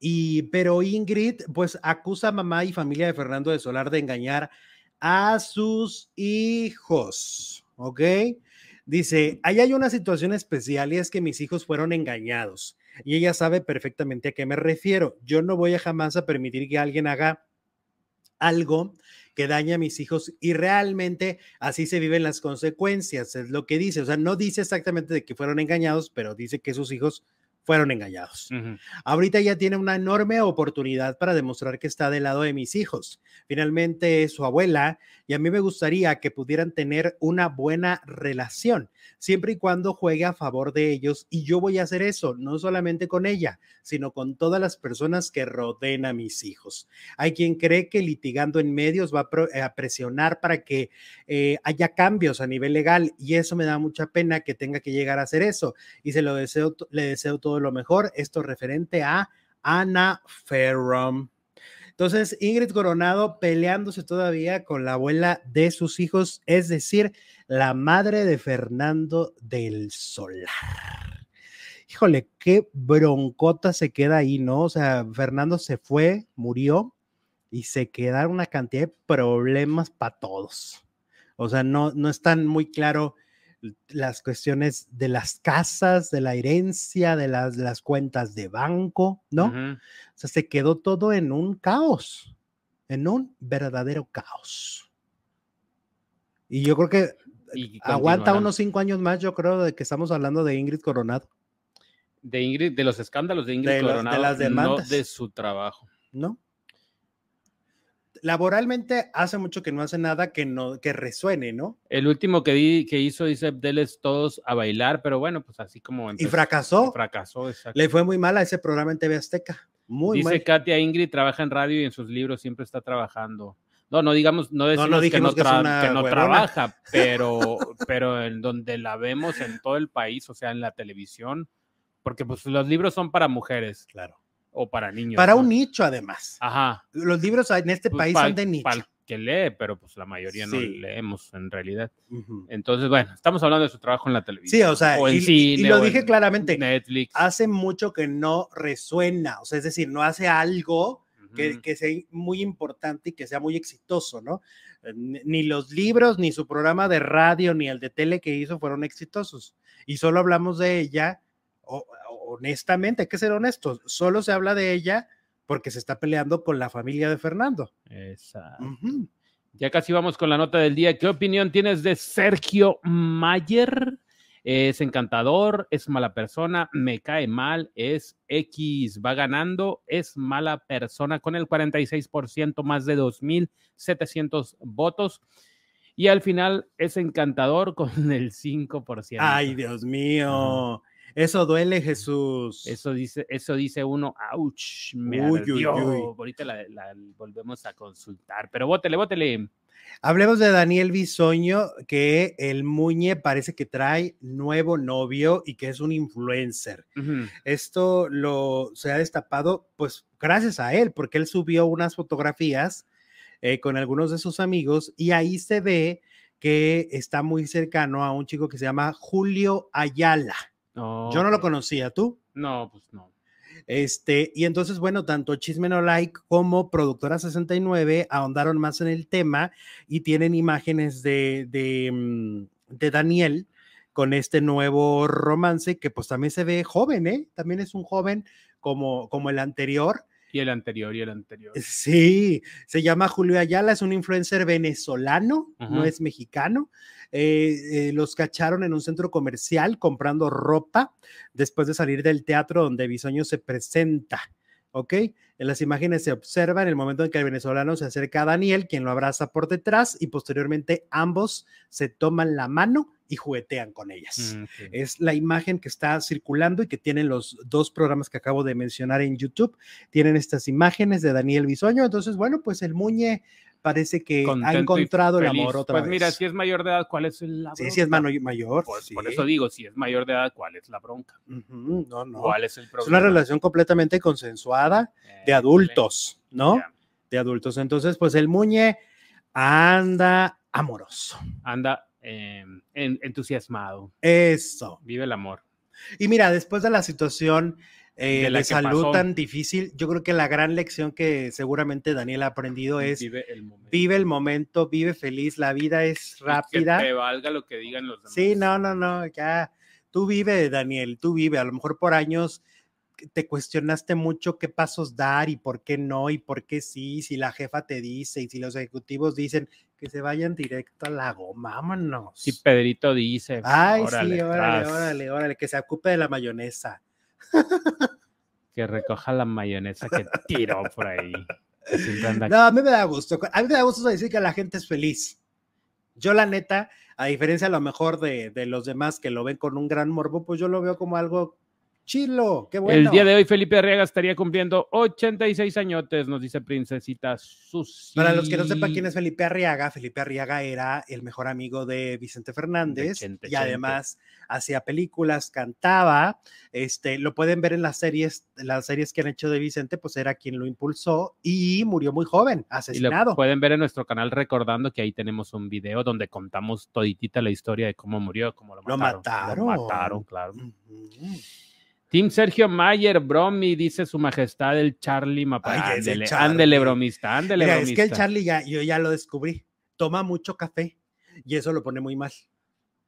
Y, pero Ingrid, pues acusa a mamá y familia de Fernando de Solar de engañar a sus hijos, ¿ok? Dice, ahí hay una situación especial y es que mis hijos fueron engañados y ella sabe perfectamente a qué me refiero. Yo no voy a jamás a permitir que alguien haga algo que daña a mis hijos y realmente así se viven las consecuencias, es lo que dice. O sea, no dice exactamente de que fueron engañados, pero dice que sus hijos fueron engañados. Ujú. Ahorita ya tiene una enorme oportunidad para demostrar que está del lado de mis hijos. Finalmente es su abuela y a mí me gustaría que pudieran tener una buena relación, siempre y cuando juegue a favor de ellos. Y yo voy a hacer eso, no solamente con ella, sino con todas las personas que rodeen a mis hijos. Hay quien cree que litigando en medios va a, a presionar para que eh, haya cambios a nivel legal y eso me da mucha pena que tenga que llegar a hacer eso y se lo deseo, le deseo todo lo mejor. Esto referente a Ana Ferrum. Entonces, Ingrid Coronado peleándose todavía con la abuela de sus hijos, es decir, la madre de Fernando del Solar. Híjole, qué broncota se queda ahí, ¿no? O sea, Fernando se fue, murió y se quedaron una cantidad de problemas para todos. O sea, no, no están muy claro las cuestiones de las casas, de la herencia, de las, las cuentas de banco, ¿no? O sea, se quedó todo en un caos, en un verdadero caos. Y yo creo que aguanta unos cinco años más, yo creo, de que estamos hablando de Ingrid Coronado, De Ingrid, de los escándalos de Ingrid De las- de Coronado, las no demandas. de su trabajo. ¿no? Laboralmente hace mucho que no hace nada que no que resuene, ¿no? El último que, di- que hizo Isabel Deles todos a bailar, pero bueno, pues así como Y empezó- fracasó. Fracasó, exacto. Le fue muy mal a ese programa en TV Azteca. Muy Dice mal. Katia Ingrid trabaja en radio y en sus libros siempre está trabajando. No, no digamos, no decimos no que, no que tra- no trabaja, pero, pero en donde la vemos en todo el país, o sea, en la televisión, porque pues los libros son para mujeres Claro. O para niños. Para ¿no? un nicho, además. Ajá. Los libros en este pues, país son de nicho. pa'l que lee, pero pues la mayoría no Sí. leemos en realidad. Ujú. Entonces, bueno, estamos hablando de su trabajo en la televisión. Sí, o sea, en y, cine, y lo o dije en claramente, Netflix. hace mucho que no resuena, o sea, es decir, no hace algo que, que sea muy importante y que sea muy exitoso, ¿no? Ni ni los libros, ni su programa de radio, ni el de tele que hizo fueron exitosos. Y solo hablamos de ella, o- honestamente, hay que ser honestos, solo se habla de ella porque se está peleando con la familia de Fernando. Exacto. Ya casi vamos con la nota del día. ¿Qué opinión tienes de Sergio Mayer? Es encantador, es mala persona, me cae mal, es X, va ganando, es mala persona con el 46%, más de 2.700 votos. Y al final es encantador con el 5%. Ay, Dios mío. Eso duele, Jesús. Eso dice, eso dice uno, ouch, me Uy, uy, ardió". uy. Ahorita la, la volvemos a consultar, pero bótele, bótele. Hablemos de Daniel Bisoño, que el Muñe parece que trae nuevo novio y que es un influencer. Esto lo se ha destapado, pues gracias a él, porque él subió unas fotografías eh, con algunos de sus amigos y ahí se ve que está muy cercano a un chico que se llama Julio Ayala. Yo no lo conocía, ¿tú? No, pues no. Este, y entonces, bueno, tanto Chisme No Like como Productora 69 ahondaron más en el tema y tienen imágenes de, de, mm, de Daniel con este nuevo romance que pues también se ve joven, ¿eh? También es un joven como, como el anterior. Y el anterior, y el anterior. Sí, se llama Julio Ayala, es un influencer venezolano, no es mexicano. Eh, eh, los cacharon en un centro comercial comprando ropa después de salir del teatro donde Bisoño se presenta. ¿Ok? En las imágenes se observa en el momento en que el venezolano se acerca a Daniel, quien lo abraza por detrás y posteriormente ambos se toman la mano y juguetean con ellas Mm, es la imagen que está circulando y que tienen los dos programas que acabo de mencionar en YouTube. Tienen estas imágenes de Daniel Bisoño. Entonces, bueno, pues el Muñe parece que Contento ha encontrado el amor otra pues vez. mira, si es mayor de edad, ¿cuál es la sí, sí es bronca? mano mayor. Pues sí. por eso digo, si es mayor de edad, ¿cuál es la bronca? Ujú, no, no. ¿Cuál es el Es problema? una relación completamente consensuada de Eh, adultos, ¿no? ya. De adultos. Entonces, pues el Muñe anda amoroso. Anda eh, en- entusiasmado. Eso. Vive el amor. Y mira, después de la situación eh, De de, la que salud pasó. tan difícil, yo creo que la gran lección que seguramente Daniel ha aprendido es vive el momento. vive el momento, vive feliz, la vida es Y rápida. Que te valga lo que digan los demás. Sí, no, no, no, ya. Tú vive, Daniel, tú vive. A lo mejor por años te cuestionaste mucho qué pasos dar y por qué no y por qué sí, si la jefa te dice y si los ejecutivos dicen que se vayan directo a la goma, vámonos. Si Pedrito dice. Ay, sí, órale, órale, órale, que se ocupe de la mayonesa. Que recoja la mayonesa que tiró por ahí. No, a mí me da gusto. A mí me da gusto decir que la gente es feliz. Yo, la neta, a diferencia a lo mejor de, de los demás que lo ven con un gran morbo, pues yo lo veo como algo Chilo, qué bueno. El día de hoy Felipe Arriaga estaría cumpliendo 86 añotes, nos dice Princesita Susi. Para los que no sepan quién es Felipe Arriaga, Felipe Arriaga era el mejor amigo de Vicente Fernández y además hacía películas, cantaba, este, lo pueden ver en las series, las series que han hecho de Vicente, pues era quien lo impulsó y murió muy joven, asesinado. Y lo pueden ver en nuestro canal recordando que ahí tenemos un video donde contamos toditita la historia de cómo murió, cómo lo mataron. Lo mataron. Lo mataron, claro. Team Sergio Mayer, Bromi, dice su majestad el Charlie Mapa. Ándele, bromista, ándele bromista. Es que el Charlie ya, yo ya lo descubrí. Toma mucho café y eso lo pone muy mal.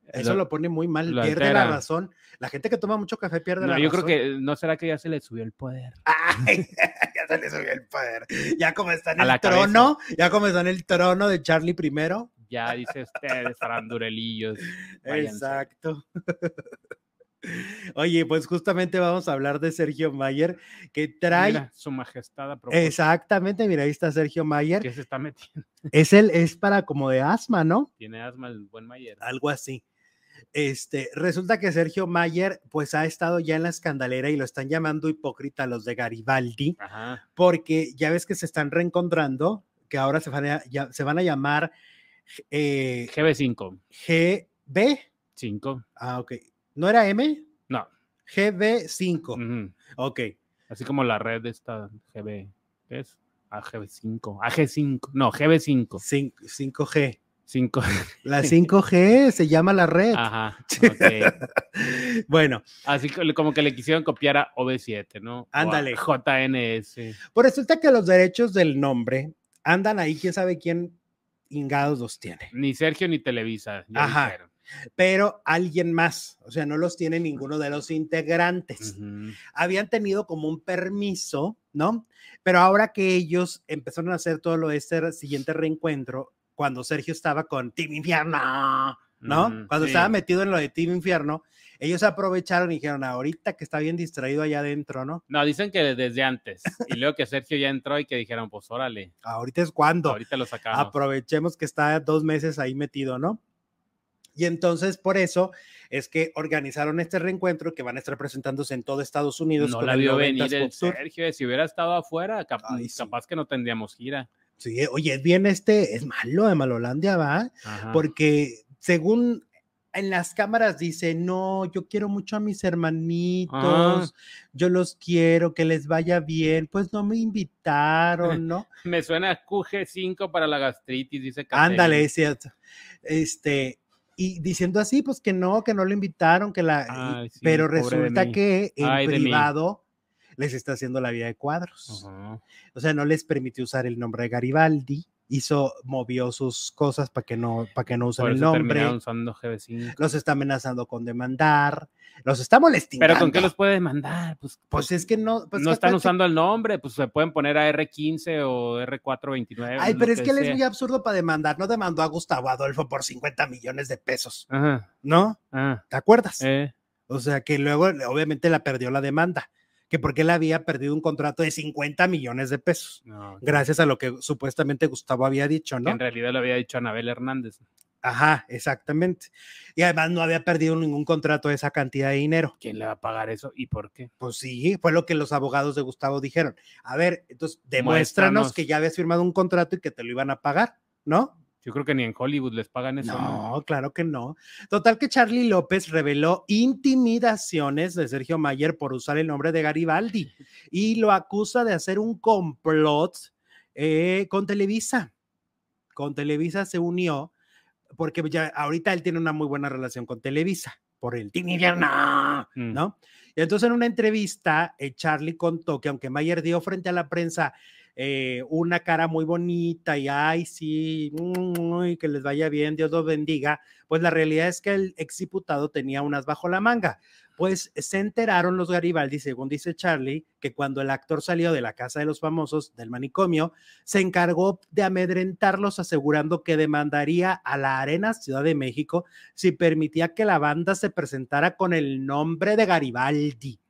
Eso lo, pone muy mal, pierde la razón. La gente que toma mucho café pierde la razón. Yo creo que no será que ya se le subió el poder. ya se le subió el poder. Ya como está en el trono, ya como está en el trono de Charlie primero. Ya dice ustedes, durelillos. Exacto. Oye, pues justamente vamos a hablar de Sergio Mayer, que trae. su majestad. Exactamente, mira, ahí está Sergio Mayer. ¿Qué se está metiendo? Es el, es para como de asma, ¿no? Tiene asma el buen Mayer. Algo así. Este, resulta que Sergio Mayer, pues ha estado ya en la escandalera y lo están llamando hipócrita los de Garibaldi, porque ya ves que se están reencontrando, que ahora se van a, ya, se van a llamar eh, GB5. GB. 5. Ah, ok. ¿No era M? No. GB5. Ok. Así como la red de esta GB. ¿Qué es? AGB5. AG5. No, GB5. 5G. 5. La 5G se llama la red. Ajá. Okay. bueno. Así como que le quisieron copiar a OB7, ¿no? Ándale. JNS. Pues resulta que los derechos del nombre andan ahí, quién sabe quién ingados los tiene. Ni Sergio ni Televisa. Ajá pero alguien más, o sea, no los tiene ninguno de los integrantes. Habían tenido como un permiso, ¿no? Pero ahora que ellos empezaron a hacer todo lo de este siguiente reencuentro, cuando Sergio estaba con Team Infierno, ¿no? cuando estaba metido en lo de Team Infierno, ellos aprovecharon y dijeron, ahorita que está bien distraído allá adentro, ¿no? No, dicen que desde antes. Y luego que Sergio ya entró y que dijeron, pues órale. Ahorita es cuando. Ahorita lo sacamos. Aprovechemos que está dos meses ahí metido, ¿no? Y entonces por eso es que organizaron este reencuentro que van a estar presentándose en todo Estados Unidos. No la vio venir el Sergio, si hubiera estado afuera, capaz que no tendríamos gira. Sí, oye, es bien este, es malo de Malolandia, ¿va? Porque según en las cámaras dice, no, yo quiero mucho a mis hermanitos, ah. yo los quiero, que les vaya bien, pues no me invitaron, ¿no? me suena QG5 para la gastritis, dice Ándale, es cierto. Este, y diciendo así, pues que no, que no lo invitaron, que la, pero resulta que en privado les está haciendo la vida de cuadros. O sea, no les permitió usar el nombre de Garibaldi, hizo, movió sus cosas para que no, para que no usen el nombre. Usando Los está amenazando con demandar, los está molestando. Pero ¿con qué los puede demandar? Pues, pues, pues es que no. Pues no están usando el nombre, pues se pueden poner a R15 o R429. Ay, pero es que él es muy absurdo para demandar. No demandó a Gustavo Adolfo por 50 millones de pesos. ¿No? Ah. ¿Te acuerdas? Eh. O sea que luego, obviamente, la perdió la demanda que porque él había perdido un contrato de 50 millones de pesos, gracias a lo que supuestamente Gustavo había dicho, ¿no? en realidad lo había dicho Anabel Hernández. Ajá, exactamente. Y además no había perdido ningún contrato de esa cantidad de dinero. ¿Quién le va a pagar eso y por qué? Pues sí, fue lo que los abogados de Gustavo dijeron. A ver, entonces demuéstranos que ya habías firmado un contrato y que te lo iban a pagar, ¿no? Yo creo que ni en Hollywood les pagan eso. No, claro que no. Total que Charlie López reveló intimidaciones de Sergio Mayer por usar el nombre de Garibaldi y lo acusa de hacer un complot eh, con Televisa. Con Televisa se unió porque ya ahorita él tiene una muy buena relación con Televisa por el Team Invierno, mm. ¿no? Y entonces en una entrevista, eh, Charlie contó que aunque Mayer dio frente a la prensa eh, una cara muy bonita y ay, sí, mm, que les vaya bien, Dios los bendiga, pues la realidad es que el exdiputado tenía unas bajo la manga. Pues se enteraron los Garibaldi, según dice Charlie, que cuando el actor salió de la casa de los famosos del manicomio, se encargó de amedrentarlos asegurando que demandaría a la Arena Ciudad de México si permitía que la banda se presentara con el nombre de Garibaldi.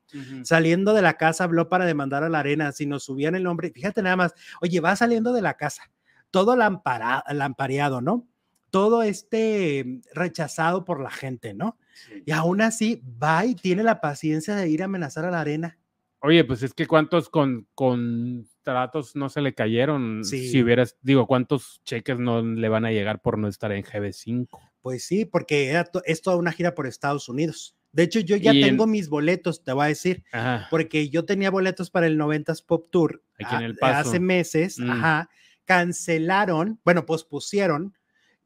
Saliendo de la casa habló para demandar a la arena, si nos subían el nombre, fíjate nada más, oye, va saliendo de la casa, todo lampareado, ¿no? Todo este rechazado por la gente, ¿no? Y aún así va y tiene la paciencia de ir a amenazar a la arena. Oye, pues es que cuántos con, contratos no se le cayeron. Si hubieras, digo, cuántos cheques no le van a llegar por no estar en GB5. Pues sí, porque es toda una gira por Estados Unidos. De hecho, yo ya tengo mis boletos, te voy a decir, porque yo tenía boletos para el 90s Pop Tour Aquí en el hace meses, mm. ajá, cancelaron, bueno, pospusieron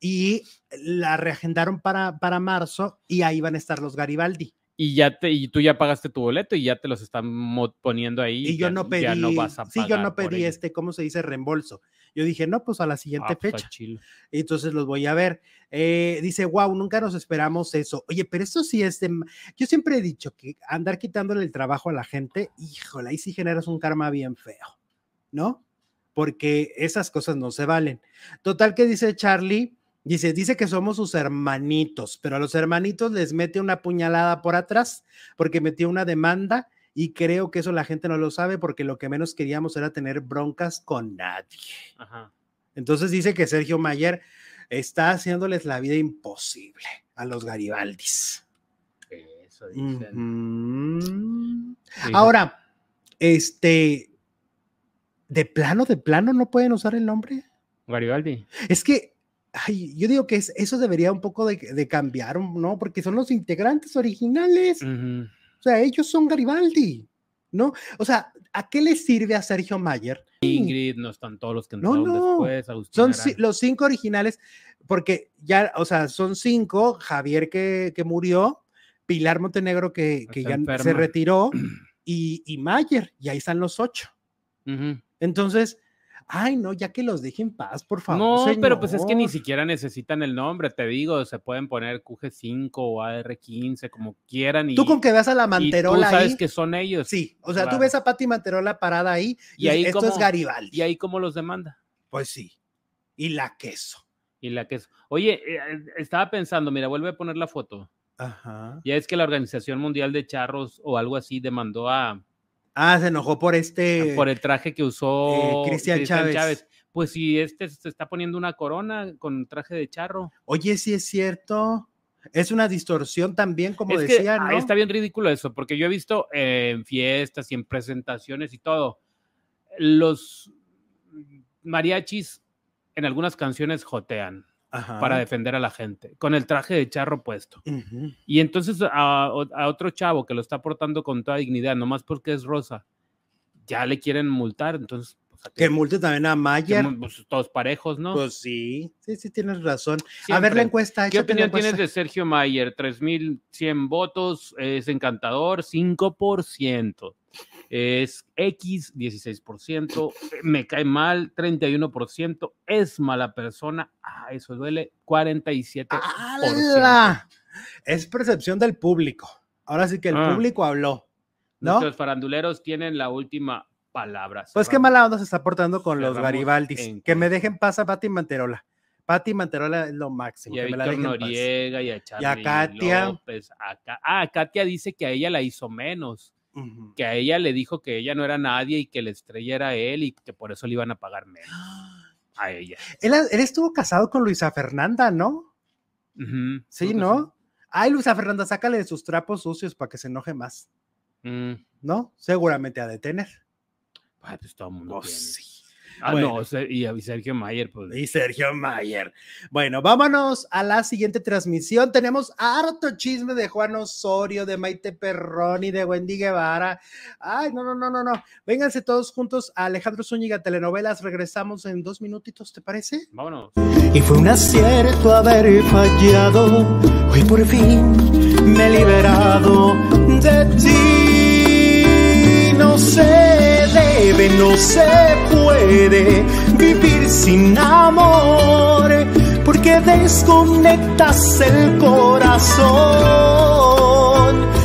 y la reagendaron para, para marzo y ahí van a estar los Garibaldi. Y ya te, y tú ya pagaste tu boleto y ya te los están poniendo ahí. Y yo no pedí, sí, yo no pedí este, ¿cómo se dice? Reembolso. Yo dije, no, pues a la siguiente ah, pues, fecha. Entonces los voy a ver. Eh, dice, wow, nunca nos esperamos eso. Oye, pero eso sí es de... Yo siempre he dicho que andar quitándole el trabajo a la gente, híjole, ahí sí generas un karma bien feo, ¿no? Porque esas cosas no se valen. Total que dice Charlie, Dice, dice que somos sus hermanitos, pero a los hermanitos les mete una puñalada por atrás porque metió una demanda y creo que eso la gente no lo sabe porque lo que menos queríamos era tener broncas con nadie. Entonces dice que Sergio Mayer está haciéndoles la vida imposible a los Garibaldis. Eso dicen. Ahora, este, de plano, de plano, no pueden usar el nombre. Garibaldi. Es que Ay, yo digo que eso debería un poco de, cambiar, ¿no? Porque son los integrantes originales. O sea, ellos son Garibaldi, ¿no? O sea, ¿a qué le sirve a Sergio Mayer? Ingrid, no están todos los que entraron no, después. son los cinco originales, porque ya, o sea, son cinco, Javier que, que murió, Pilar Montenegro que, que ya se retiró, y, y Mayer, y ahí están los ocho. Entonces, ay, no, ya que los dejen paz, por favor. No, pero pues es que ni siquiera necesitan el nombre, te digo, se pueden poner QG5 o AR15, como quieran. Y, tú con que veas a la Manterola tú sabes que son ellos. Sí, o sea, tú ves a Pati Manterola parada ahí y, ahí esto es Garibaldi. ¿Y ahí cómo los demanda? Pues sí. Y la queso. Y la queso. Oye, eh, eh, estaba pensando, mira, vuelve a poner la foto. Ajá. Ya es que la Organización Mundial de Charros o algo así demandó a, Ah, se enojó por este. Por el traje que usó eh, Cristian Chávez. Pues si este se está poniendo una corona con traje de charro. Oye, sí es cierto. Es una distorsión también, como decía, ¿no? Está bien ridículo eso, porque yo he visto en fiestas y en presentaciones y todo, los mariachis en algunas canciones jotean para defender a la gente, con el traje de charro puesto. Y entonces a, otro chavo que lo está portando con toda dignidad, nomás porque es rosa, ya le quieren multar, entonces... Pues, que multe también a Mayer. Pues, todos parejos, ¿no? Pues sí, sí, sí, tienes razón. A ver la encuesta. ¿Qué opinión tienes de Sergio Mayer? 3.100 votos, es encantador, 5% es X 16%, me cae mal 31%, es mala persona, ah, eso duele 47%. ¡Hala! Es percepción del público. Ahora sí que el ah. público habló. ¿no? Los faranduleros tienen la última palabra. Pues qué mala onda se está portando con los Garibaldis. Que me dejen pasar a Pati Manterola. Pati Manterola es lo máximo. Y a Noriega y a Charlie y a Katia. López. Ah, Katia dice que a ella la hizo menos que a ella le dijo que ella no era nadie y que la estrella era él y que por eso le iban a pagar menos a ella. Él, estuvo casado con Luisa Fernanda, ¿no? Sí, ¿no? Ay, Luisa Fernanda, sácale de sus trapos sucios para que se enoje más. Mm. ¿No? Seguramente a detener. Ay, pues todo el mundo. Oh, sí. Ah, no, y Sergio Mayer. Pues. Y Sergio Mayer. Bueno, vámonos a la siguiente transmisión. Tenemos harto chisme de Juan Osorio, de Maite Perroni, de Wendy Guevara. Ay, no, no, no, no, no. Vénganse todos juntos a Alejandro Zúñiga Telenovelas. Regresamos en dos minutitos, ¿te parece? Vámonos. Y fue un acierto haber fallado. Hoy por fin me he liberado de ti. No se debe, no se puede vivir sin amor, porque desconectas el corazón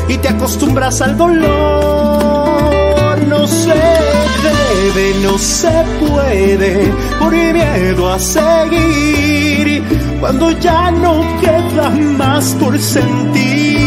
y te acostumbras al dolor. No se debe, no se puede, por miedo a seguir, cuando ya no queda más por sentir